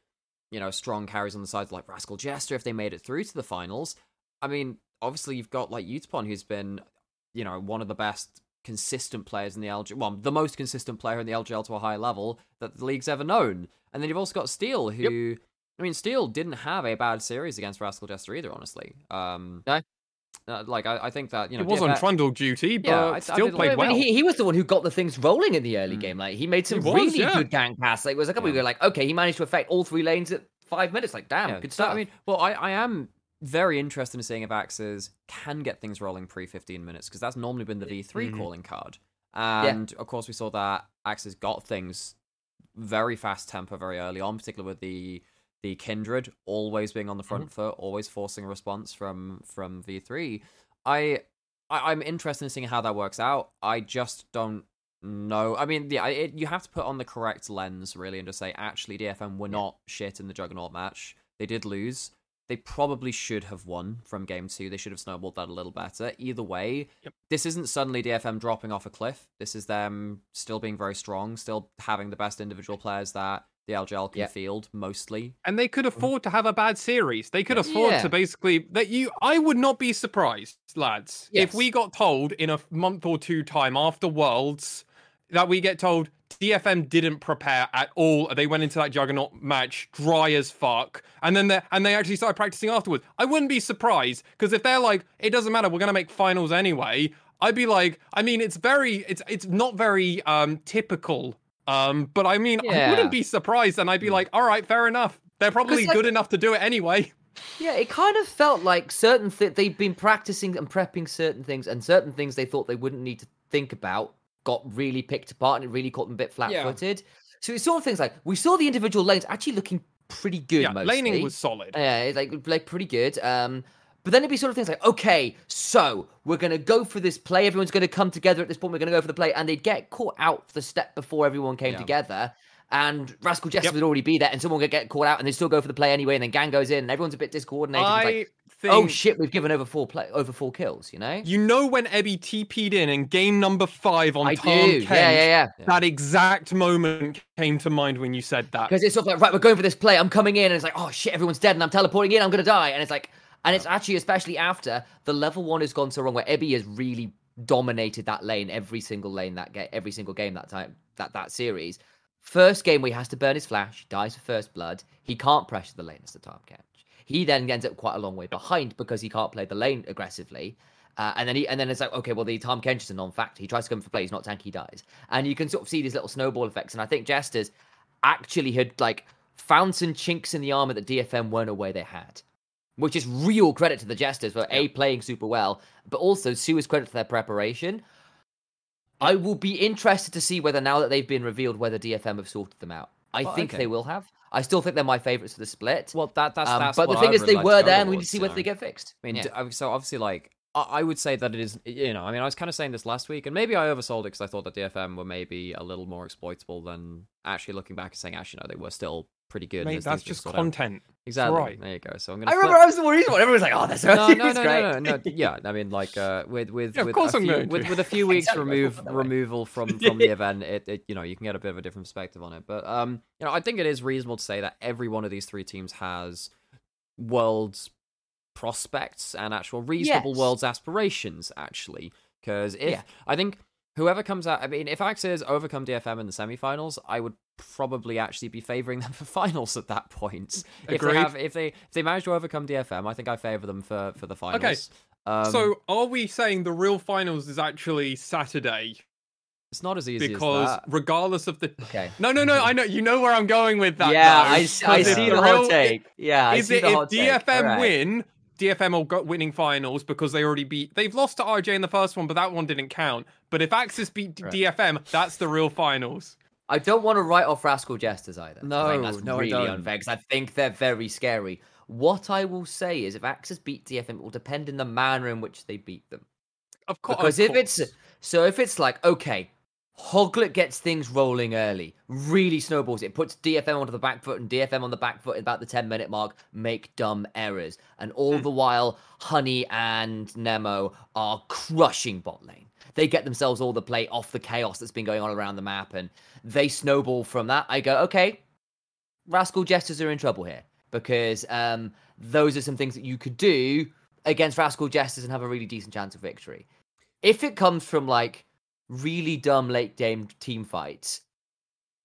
you know, strong carries on the sides like Rascal Jester if they made it through to the finals. I mean, obviously you've got like Yutapon who's been, you know, one of the best consistent players in the LJL, well, the most consistent player in the LJL to a high level that the league's ever known. And then you've also got Steal, who, I mean, Steal didn't have a bad series against Rascal Jester either, honestly. Um, No. Uh, like I, I think that you know it was on Trundle duty, but Yeah, I- I still did like- played I mean, well. he, he was the one who got the things rolling in the early Mm. game. Like he made some He was, really yeah. good gang pass. Like it was a couple Yeah. we were like, okay, he managed to affect all three lanes at five minutes. Like, damn, Yeah, good so, stuff. I mean, well, I, I am very interested in seeing if AXIZ can get things rolling pre 15 minutes because that's normally been the V3 Mhm. calling card. And of course, we saw that AXIZ got things very fast tempo very early on, particularly with the the Kindred always being on the front mm-hmm. foot, always forcing a response from from V3. I, I I'm interested in seeing how that works out. I just don't know. I mean, yeah, it, you have to put on the correct lens really, and just say actually DFM were not shit in the Juggernaut match. They did lose. They probably should have won from game two. They should have snowballed that a little better. Either way, Yep. this isn't suddenly DFM dropping off a cliff. This is them still being very strong, still having the best individual players that the LJL can Yeah. field mostly. and they could afford to have a bad series. They could Yes. afford Yeah. to basically that you. I would not be surprised, lads, if we got told in a month or two time after Worlds that we get told DFM didn't prepare at all. They went into that Juggernaut match dry as fuck, and then they and they actually started practicing afterwards. I wouldn't be surprised because if they're like, it doesn't matter, we're gonna make finals anyway. I'd be like, I mean, it's very, it's it's not very um typical. Um, but I mean, I wouldn't be surprised, and I'd be like, all right, fair enough. They're probably like- good enough to do it anyway. Yeah, it kind of felt like certain th- they've been practicing and prepping certain things, and certain things they thought they wouldn't need to think about got really picked apart, and it really caught them a bit flat-footed. So it's sort of things like we saw the individual lanes actually looking pretty good. yeah, mostly. laning was solid. Yeah, it's like like pretty good. Um, but then it'd be sort of things like, okay, so we're gonna go for this play. Everyone's gonna come together at this point. We're gonna go for the play, and they'd get caught out the step before everyone came Yeah. together. And Rascal Jester Yep. would already be there, and someone would get caught out, and they still go for the play anyway. And then Gang goes in, and everyone's a bit discoordinated. I like, oh, think. oh shit, we've given over four play over four kills. You know? You know when Evi TP'd in in game number five on I Tom do. Kent, Yeah, yeah, yeah. that exact moment came to mind when you said that. Because it's sort of like, right, we're going for this play. I'm coming in, and it's like, oh shit, everyone's dead, and I'm teleporting in. I'm gonna die, and it's like, and it's actually especially after the level one has gone so wrong, where Evi has really dominated that lane every single lane that get every single game that time that that series. First game where he has to burn his flash, dies for first blood. He can't pressure the lane as the Tahm Kench. He then ends up quite a long way behind because he can't play the lane aggressively. Uh, and then he and then it's like, okay, well the Tahm Kench is a non-factor. He tries to come for play, he's not tanky, he dies. And you can sort of see these little snowball effects. And I think Jesters actually had like found some chinks in the armor that DFM weren't aware they had. Which is real credit to the Jesters for A playing super well, but also Sue's credit to their preparation. I will be interested to see whether now that they've been revealed whether DFM have sorted them out. I think okay. they will have. I still think they're my favourites for the split. Well, that that's, Um, that's but the thing is, they like were there, and we need to see whether know. they get fixed. I mean, Yeah. d- so obviously, like, I I would say that it is, you know, I mean, I was kind of saying this last week, and maybe I oversold it because I thought that DFM were maybe a little more exploitable than actually looking back and saying, actually, no, they were still pretty good. Mate, that's just sort out. content. Exactly. right. There you go. So I'm gonna. I flip- remember I was the worried one. Everyone's like, "Oh, that's no, no, no, great." no, no, no. Yeah, I mean, like uh, with with Yeah, with, a few, with with a few weeks Exactly, remove thought that way. removal from from the event, it, it you know you can get a bit of a different perspective on it. But um, you know, I think it is reasonable to say that every one of these three teams has world's prospects and actual reasonable Yes. world's aspirations. Actually, because if Yeah. I think whoever comes out, I mean, if AXIZ overcome DFM in the semifinals, I would probably actually be favoring them for finals at that point. If they have, if they if they manage to overcome DFM, I think I favor them for for the finals. Um, so, are we saying the real finals is actually Saturday? it's not as easy Because as regardless of the Okay. no, no, no, I know you know where I'm going with that. yeah, though, I, I see the the real- take. Yeah, I Is it if. DFM win? DFM will go winning finals because they already beat. They've lost to RJ in the first one, but that one didn't count. But if AXIZ beat Right. DFM, that's the real finals. I don't want to write off Rascal Jesters either. I No, think that's no, I really don't. unfair because I think they're very scary. What I will say is, if AXIZ beat DFM, it will depend in the manner in which they beat them. Of course, Because if it's so, if it's like okay, Hoglet gets things rolling early, really snowballs it, puts DFM onto the back foot, and DFM on the back foot at about the ten minute mark make dumb errors, and all Hmm. the while Honey and Nemo are crushing bot lane. They get themselves all the play off the chaos that's been going on around the map, and they snowball from that. I go, okay, Rascal Jesters are in trouble here because um, those are some things that you could do against Rascal Jesters and have a really decent chance of victory. If it comes from like really dumb late game team fights,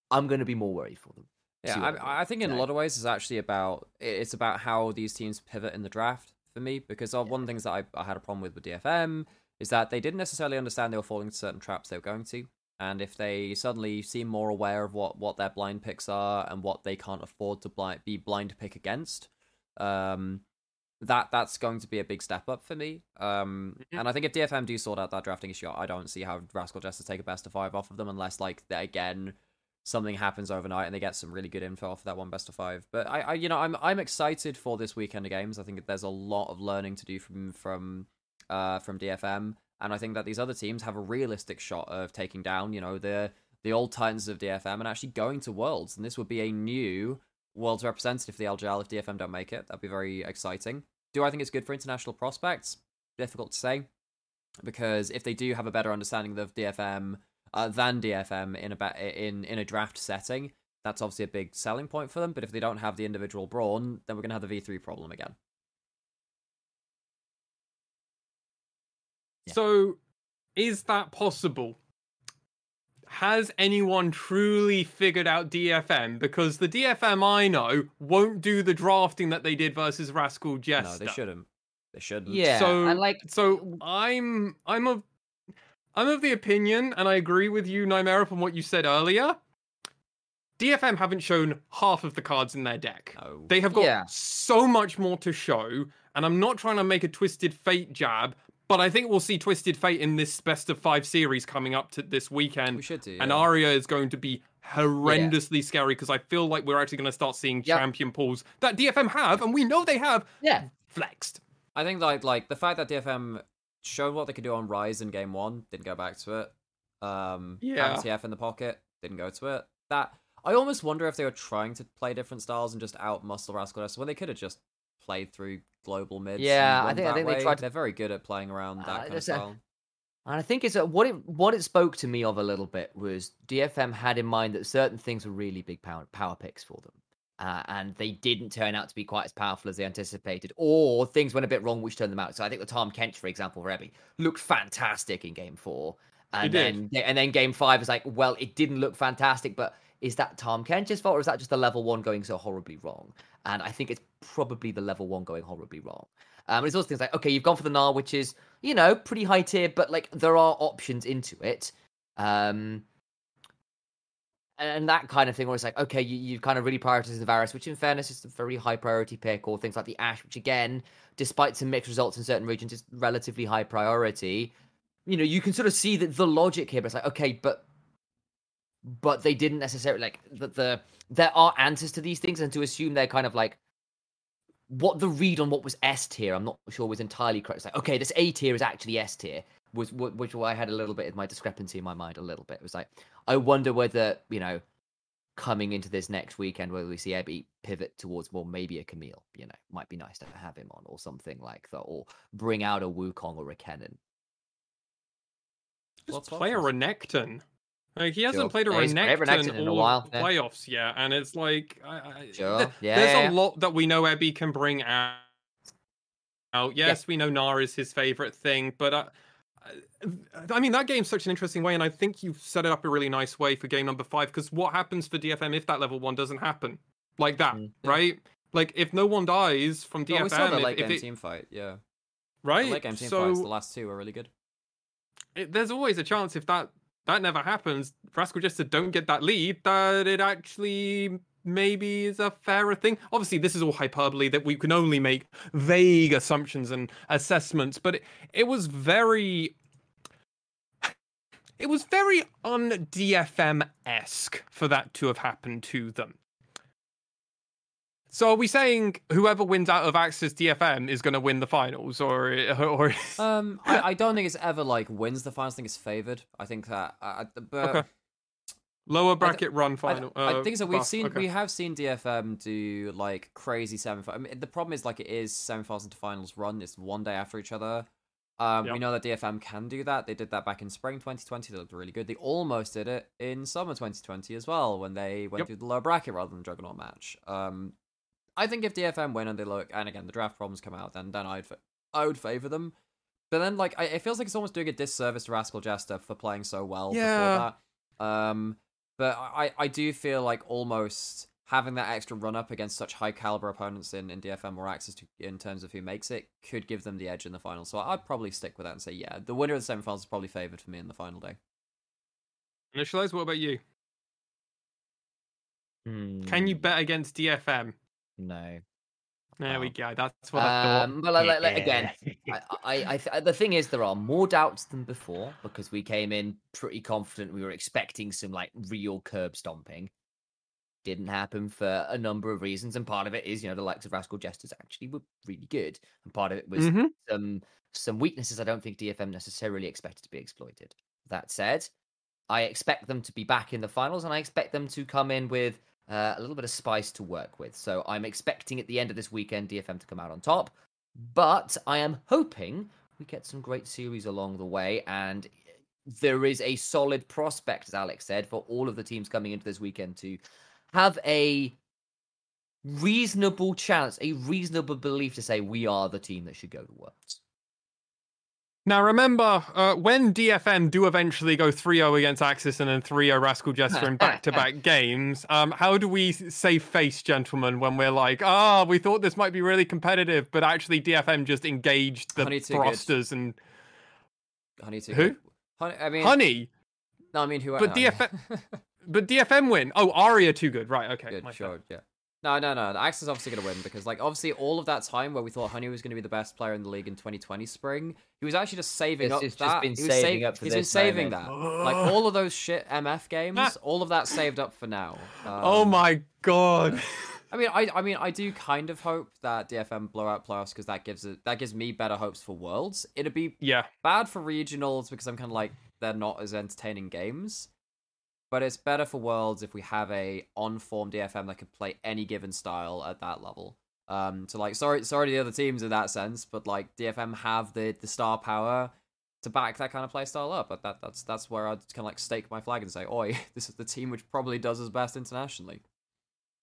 I'm going to be more worried for them. Yeah, I? I, think in a lot of ways it's actually about it's about how these teams pivot in the draft for me because uh, one of the things that I, I had a problem with with DFM is that they didn't necessarily understand they were falling into certain traps they were going to, and if they suddenly seem more aware of what what their blind picks are and what they can't afford to blind be blind pick against, um, that that's going to be a big step up for me. Um, Mhm. and I think if DFM do sort out that drafting issue, I don't see how Rascal Jesters take a best of five off of them unless like again something happens overnight and they get some really good info off of that one best of five. But I, I you know, I'm I'm excited for this weekend of games. I think there's a lot of learning to do from from uh from DFM, and I think that these other teams have a realistic shot of taking down, you know, the the old titans of DFM and actually going to Worlds. And this would be a new Worlds representative for the LJL if DFM don't make it. That'd be very exciting. Do I think it's good for international prospects? Difficult to say because if they do have a better understanding of DFM uh, than DFM in a in in a draft setting, that's obviously a big selling point for them. But if they don't have the individual brawn, then we're gonna have the V three problem again. Yeah. So, is that possible? Has anyone truly figured out DFM? Because the DFM I know won't do the drafting that they did versus Rascal Jester. No, they shouldn't. They shouldn't. Yeah, So- and like So I'm I'm of I'm of the opinion, and I agree with you, Nymerip, on what you said earlier. DFM haven't shown half of the cards in their deck. No. They have got Yeah. so much more to show, and I'm not trying to make a twisted fate jab, but I think we'll see twisted fate in this best of five series coming up to this weekend. we should do. And yeah. Aria is going to be horrendously scary because I feel like we're actually going to start seeing Yep. champion pools that DFM have, and we know they have yeah, flexed. I think like like the fact that DFM showed what they could do on Ryze in game one, didn't go back to it. Um, Yeah. MTF in the pocket, didn't go to it. That I almost wonder if they were trying to play different styles and just out muscle Rascal Jester when they could have just played through global mids. Yeah, I think- I that think they tried. To... They're very good at playing around that Uh, kind of there's a- And I think it's uh, what it what it spoke to me of a little bit was DFM had in mind that certain things were really big power power picks for them, uh, and they didn't turn out to be quite as powerful as they anticipated, or things went a bit wrong which turned them out. So I think the Tahm Kench, for example, for Evi, looked fantastic in game four, and then and then game five was like, well, it didn't look fantastic, but is that Tahm Kench's fault, or is that just the level one going so horribly wrong? And I think it's probably the level one going horribly wrong. Um, it's also things like, okay, you've gone for the Gnar, which is, you know, pretty high tier, but like there are options into it. Um, and that kind of thing where it's like, okay, you, you've kind of really prioritized the Varus, which in fairness is a very high priority pick, or things like the Ashe, which again, despite some mixed results in certain regions, is relatively high priority. You know, you can sort of see that the logic here, but it's like, okay, but but they didn't necessarily like the, the there are answers to these things, and to assume they're kind of like what the read on what was S tier, I'm not sure was entirely correct. It's like, okay, this A tier is actually S tier, was wh- which I had a little bit of my discrepancy in my mind a little bit. It was like, I wonder whether you know coming into this next weekend, whether we see Evi pivot towards well, maybe a Camille, you know, might be nice to have him on or something like that, or bring out a Wukong or a Kennen. Just Lots of play a options. Renekton. Like he hasn't Sure. played a Yeah, Renekton, in a all while, yeah. playoffs yet, and it's like, I, I, Sure, th- yeah, there's yeah, a lot that we know Evi can bring out. Yes, we know Nara is his favorite thing, but uh, I- I mean that game's such an interesting way, and I think you've set it up a really nice way for game number five. Because what happens for DFM if that level one doesn't happen like that, Mm. right? Like if no one dies from Oh, we saw DFM, the late if game it- team fight. Yeah, right? the late game team so fights. The last two are really good. it, there's always a chance if that that never happens, Rascal Jester don't get that lead, that it actually maybe is a fairer thing. Obviously, this is all hyperbole that we can only make vague assumptions and assessments, but it, it was very. It was very un DFM esque for that to have happened to them. So are we saying whoever wins out of AXIZ DFM is going to win the finals, or or Um, I, I don't think it's ever like wins the finals. I think it's favored. I think that. Uh, but Okay. Lower bracket run final. I uh, think so. We've buff, seen okay. we have seen DFM do like crazy seven. I mean, the problem is like it is semifinals into finals run. It's one day after each other. Um, We know that DFM can do that. They did that back in spring 2020. They looked really good. They almost did it in summer 2020 as well when they went Yep. through the lower bracket rather than Juggernaut match. Um, I think if DFM win and they look, and again the draft problems come out, then then I'd fa- I would favor them. But then like I, it feels like it's almost doing a disservice to Rascal Jester for playing so well Yeah. before that. Um, but I I do feel like almost having that extra run up against such high caliber opponents in, in DFM or access to in terms of who makes it could give them the edge in the final. So I'd probably stick with that and say yeah, the winner of the semifinals is probably favored for me in the final day. Initialize, what about you? Can Hmm. you bet against DFM? No. There we go. That's what I thought. Um, but like, like, like, again, I, I, I th- the thing is, there are more doubts than before because we came in pretty confident. We were expecting some like real curb stomping. Didn't happen for a number of reasons, and part of it is, you know, the likes of Rascal Jesters actually were really good, and part of it was Mhm. some some weaknesses I don't think DFM necessarily expected to be exploited. That said, I expect them to be back in the finals, and I expect them to come in with uh, a little bit of spice to work with. So I'm expecting at the end of this weekend DFM to come out on top, but I am hoping we get some great series along the way, and there is a solid prospect, as Alex said, for all of the teams coming into this weekend to have a reasonable chance, a reasonable belief to say we are the team that should go to Worlds. Now remember, uh, when DFM do eventually go 3-0 against AXIZ and then 3-0 Rascal Jester in back-to-back games, um, how do we save face, gentlemen, when we're like, ah, we thought this might be really competitive, but actually DFM just engaged the Honey, thrusters and Honey too. Who? good. Honey, I mean, Honey, No, I mean who? But DFM but DFM win. Oh, Aria too good. Right, okay. Good, bad. sure, yeah. No, no, no. The Axe is obviously going to win because, like, obviously, all of that time where we thought Honey was going to be the best player in the league in 2020 spring, he was actually just saving It's- up it's just that. been he was saving save- up for this. He's been saving moment. that. Like all of those shit MF games, all of that saved up for now. oh Um, my god. I mean, I, I mean, I do kind of hope that DFM blow out playoffs because that gives it that gives me better hopes for Worlds. It'd be yeah. bad for regionals because I'm kind of like they're not as entertaining games. But it's better for Worlds if we have a on-form DFM that can play any given style at that level. Um, so like, sorry, sorry to the other teams in that sense, but like DFM have the the star power to back that kind of play style up. But that that's that's where I'd kind of like stake my flag and say, oi, this is the team which probably does as best internationally.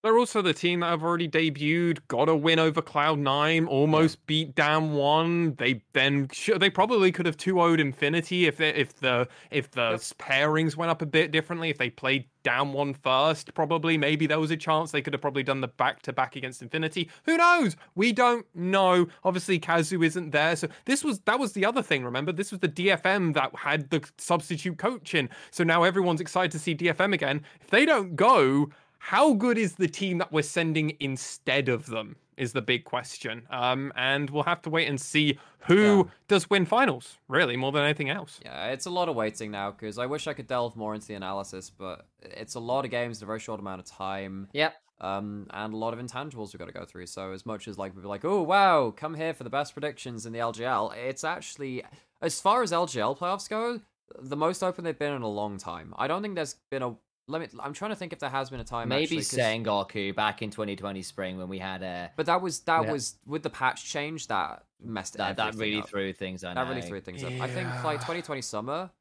They're also the team that have already debuted, got a win over Cloud9, almost beat down one. They then they probably could have 2-0'd Infinity if they, if the if the Yep. pairings went up a bit differently. If they played down one first, probably maybe there was a chance they could have probably done the back to back against Infinity. Who knows? We don't know. Obviously, Kazu isn't there, so this was that was the other thing. Remember, this was the DFM that had the substitute coach in. So now everyone's excited to see DFM again. If they don't go how good is the team that we're sending instead of them is the big question um and we'll have to wait and see who Yeah. does win finals really more than anything else Yeah, it's a lot of waiting now because I wish I could delve more into the analysis, but it's a lot of games in a very short amount of time. Yep. um, and a lot of intangibles we've got to go through. So as much as like we'd be like, oh wow, come here for the best predictions in the LJL, it's actually as far as LJL playoffs go, the most open they've been in a long time. I don't think there's been a let me. I'm trying to think if there has been a time. Maybe actually, 'cause- Sengoku back in 2020 spring when we had a But that was that Yeah. was with the patch change that messed that, that really up. threw things. I that really threw things up. I think like 2020 summer,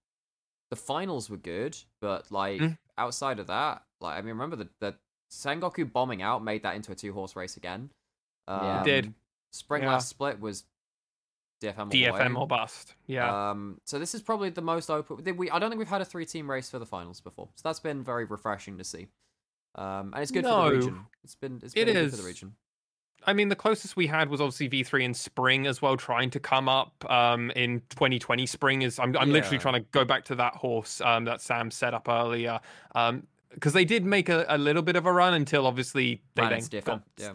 the finals were good, but like Mm. outside of that, like I mean, remember the the Sengoku bombing out made that into a two horse race again. Yeah. Um, It did. Spring Yeah. last split was DFM. all DFM or bust. Yeah. Um, so this is probably the most open. We I don't think we've had a three team race for the finals before, so that's been very refreshing to see. Um, and it's good for the region. It's been it's been It good for the region. I mean, the closest we had was obviously V3 in spring as well, trying to come up um, in 2020 spring. Is I'm, I'm literally trying to go back to that horse um, that Sam set up earlier. Because they did make a, a little bit of a run until obviously they Man, then got Yeah.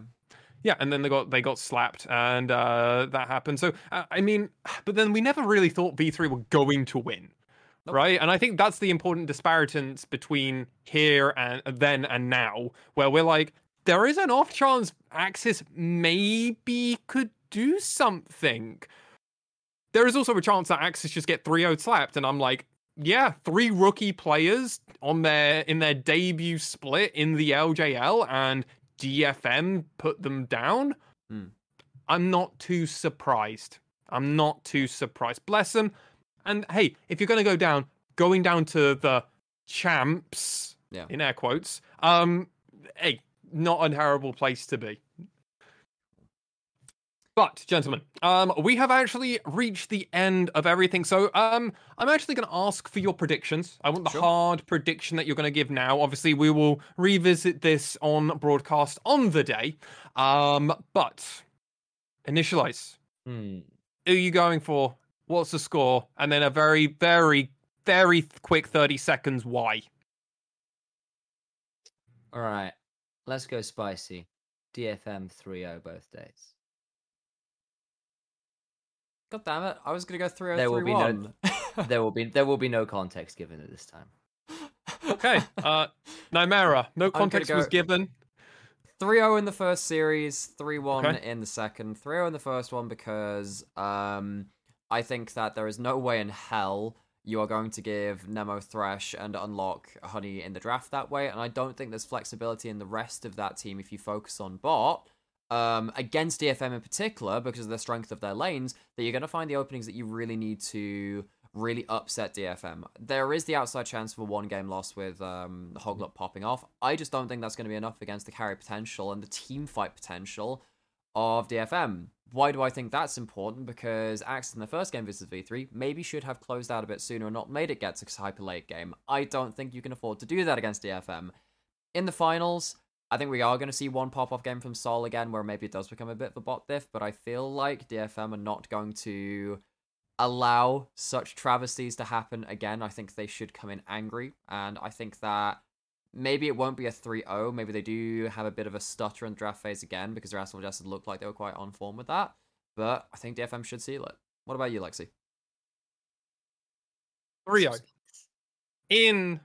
Yeah, and then they got they got slapped, and uh, that happened. So uh, I mean, but then we never really thought V3 were going to win, Nope. right? And I think that's the important disparitance between here and then and now, where we're like, there is an off chance AXIZ maybe could do something. There is also a chance that AXIZ just get 3-0 slapped, and I'm like, yeah, three rookie players on their in their debut split in the LJL, and DFM put them down. Hmm. I'm not too surprised. I'm not too surprised. Bless them. And hey, if you're going to go down, going down to the champs, Yeah. in air quotes, um, hey, not a terrible place to be. But, gentlemen, um, we have actually reached the end of everything. So, um, I'm actually going to ask for your predictions. I want the Sure. hard prediction that you're going to give now. Obviously, we will revisit this on broadcast on the day. Um, but initialize. Hmm. Who are you going for? What's the score? And then a very, very, very quick 30 seconds. Why? All right, let's go spicy. DFM 3-0 both days. God damn it! I was gonna go three There oh will three be no- there will be there will be no context given at this time. Okay. Uh, Nymera, no gonna context was given. 3-0 in the first series, 3-1 Okay. in the second. 3-0 in the first one because um, I think that there is no way in hell you are going to give Nemo Thresh and unlock Honey in the draft that way, and I don't think there's flexibility in the rest of that team if you focus on bot. Um, against DFM in particular, because of the strength of their lanes, that you're going to find the openings that you really need to really upset DFM. There is the outside chance for one game loss with um, Hoglet popping off. I just don't think that's going to be enough against the carry potential and the team fight potential of DFM. Why do I think that's important? Because AXIZ in the first game versus V3 maybe should have closed out a bit sooner and not made it get to a hyper late game. I don't think you can afford to do that against DFM. In the finals, I think we are going to see one pop off game from Sol again where maybe it does become a bit of a bot diff, but I feel like DFM are not going to allow such travesties to happen again. I think they should come in angry, and I think that maybe it won't be a 3-0. Maybe they do have a bit of a stutter in the draft phase again because their Asphalt Justice looked like they were quite on form with that. But I think DFM should seal it. What about you, Lexi? 3 in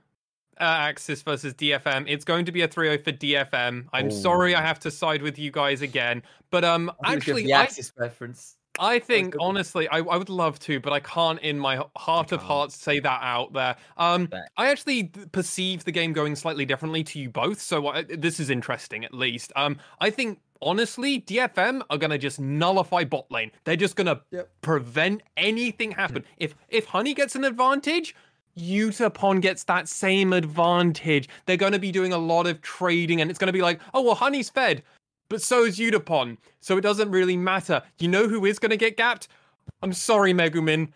uh, AXIZ versus DFM. It's going to be a 3-0 for DFM. I'm sorry I have to side with you guys again. But um actually the I, AXIZ reference. I think honestly I, I would love to, but I can't in my heart of hearts say that out there. Um I actually perceive the game going slightly differently to you both, so I, this is interesting at least. Um I think honestly DFM are going to just nullify bot lane. They're just going to Yep. prevent anything happen. if if Honey gets an advantage, Yutapon gets that same advantage. They're going to be doing a lot of trading, and it's going to be like, oh, well, Honey's fed, but so is Yutapon. So it doesn't really matter. You know who is going to get gapped? I'm sorry, Megumin.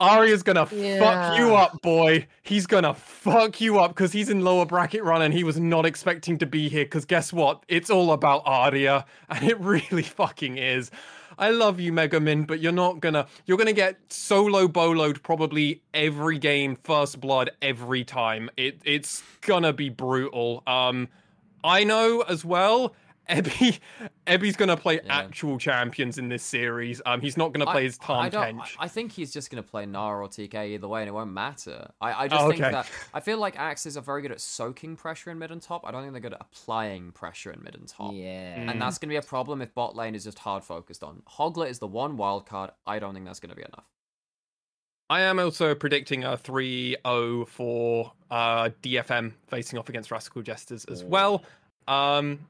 Aria's gonna fuck you up, boy. He's gonna fuck you up because he's in lower bracket run and he was not expecting to be here. Because guess what? It's all about Arya, and it really fucking is. I love you, Megumin, but you're not gonna. You're gonna get solo boloed probably every game, first blood every time. It it's gonna be brutal. Um, I know as well. Evi, Evi's gonna play Yeah. actual champions in this series. Um, he's not gonna play his I, Tom don't, Tench. I think he's just going to play Nara or TK either way, and it won't matter. I, I just Oh, think okay. that I feel like AXIZ are very good at soaking pressure in mid and top. I don't think they're good at applying pressure in mid and top. Yeah. Mm. And that's going to be a problem if bot lane is just hard focused on. Hoglet is the one wild card. I don't think that's going to be enough. I am also predicting a 3-0 for uh, DFM facing off against Rascal Jesters as well. Um,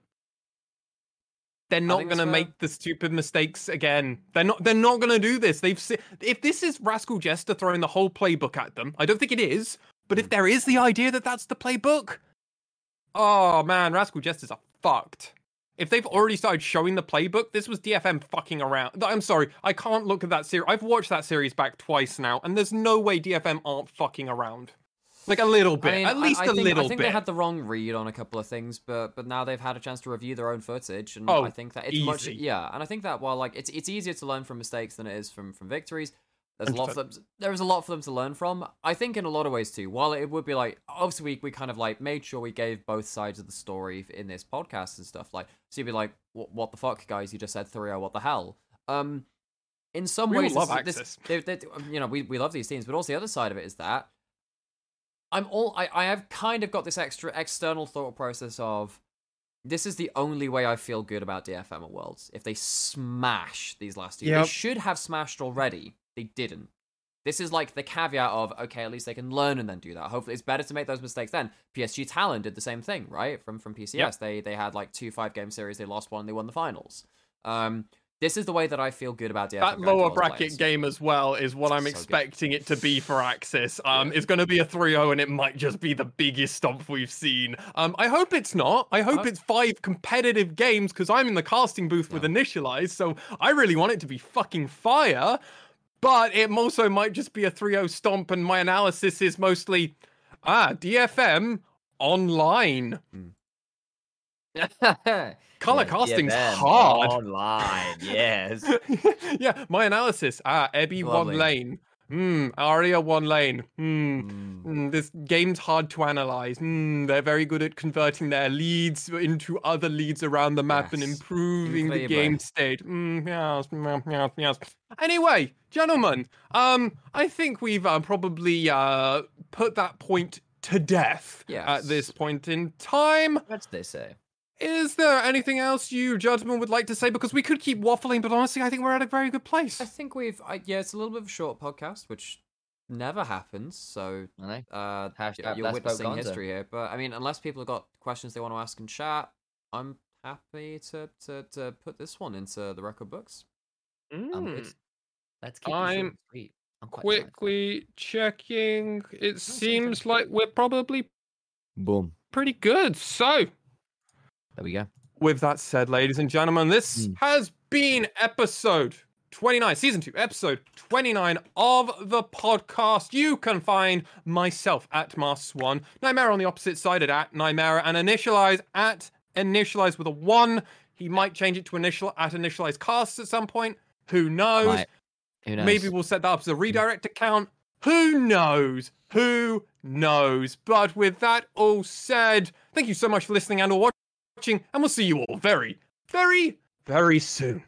they're not going to make the stupid mistakes again. They're not. They're not going to do this. They've se- if this is Rascal Jester throwing the whole playbook at them, I don't think it is. But if hmm. there is the idea that that's the playbook, oh man, Rascal Jesters are fucked. If they've already started showing the playbook, this was DFM fucking around. I'm sorry, I can't look at that series. I've watched that series back twice now, and there's no way DFM aren't fucking around. Like a little bit, I mean, at least I a think, little bit. I think bit. they had the wrong read on a couple of things, but but now they've had a chance to review their own footage, and Oh, I think that it's much yeah, and I think that while like it's it's easier to learn from mistakes than it is from from victories. There's a lot for them. There is a lot for them to learn from. I think in a lot of ways too. While it would be like obviously we, we kind of like made sure we gave both sides of the story in this podcast and stuff. Like so you'd be like, what, what the fuck, guys? You just said 3 What the hell? Um, in some We ways, love this, this, they, they, you know, we, we love these teams, but also the other side of it is that I'm all I, I have kind of got this extra external thought process of this is the only way I feel good about DFM at Worlds. If they smash these last two, they should have smashed already. They didn't. This is like the caveat of okay, at least they can learn and then do that. Hopefully, it's better to make those mistakes then. PSG Talon did the same thing, right? From from PCS, Yep. they they had like two five game series. They lost one, they won the finals. Um, this is the way that I feel good about DFM. that lower bracket game as well is what I'm So good. expecting it to be for AXIZ. Um, it's going to be a 3-0 and it might just be the biggest stomp we've seen. Um, I hope it's not. I hope it's five competitive games because I'm in the casting booth with Initialize, so I really want it to be fucking fire. But it also might just be a 3-0 stomp, and my analysis is mostly ah DFM online. Color Yeah, casting's DFM hard. Online, yes. yeah, my analysis. Ah, Evi Lovely. one lane. Hmm, Aria one lane. Hmm. Mm. mm, This game's hard to analyze. Hmm, they're very good at converting their leads into other leads around the map and Yes, improving the game state. Mm, yes, yes, yes, yes. Anyway, gentlemen, um, I think we've uh, probably uh put that point to death at this point in time. What's they say? Is there anything else you gentlemen would like to say? Because we could keep waffling, but honestly, I think we're at a very good place. I think we've I, yeah, it's a little bit of a short podcast, which never happens. So I know. uh, Hashtag you're Let's witnessing Vote history here. But I mean, unless people have got questions they want to ask in chat, I'm happy to to, to put this one into the record books. I'm Mm. good. Let's keep I'm and sweet. I'm quite excited. Quickly checking. It seems like we're probably Boom. pretty good. So, There we go. with that said, ladies and gentlemen, this Mm. has been episode 29, season 2, episode 29 of the podcast. You can find myself at Mars Swan, Nightmare on the opposite side at, at Nightmare, and Initialize at Initialize with a 1. He might change it to initial at Initialize Casts at some point. Who knows? Who knows? Maybe we'll set that up as a redirect account. Who knows? Who knows? But with that all said, thank you so much for listening and or watching, and we'll see you all very, very, very soon.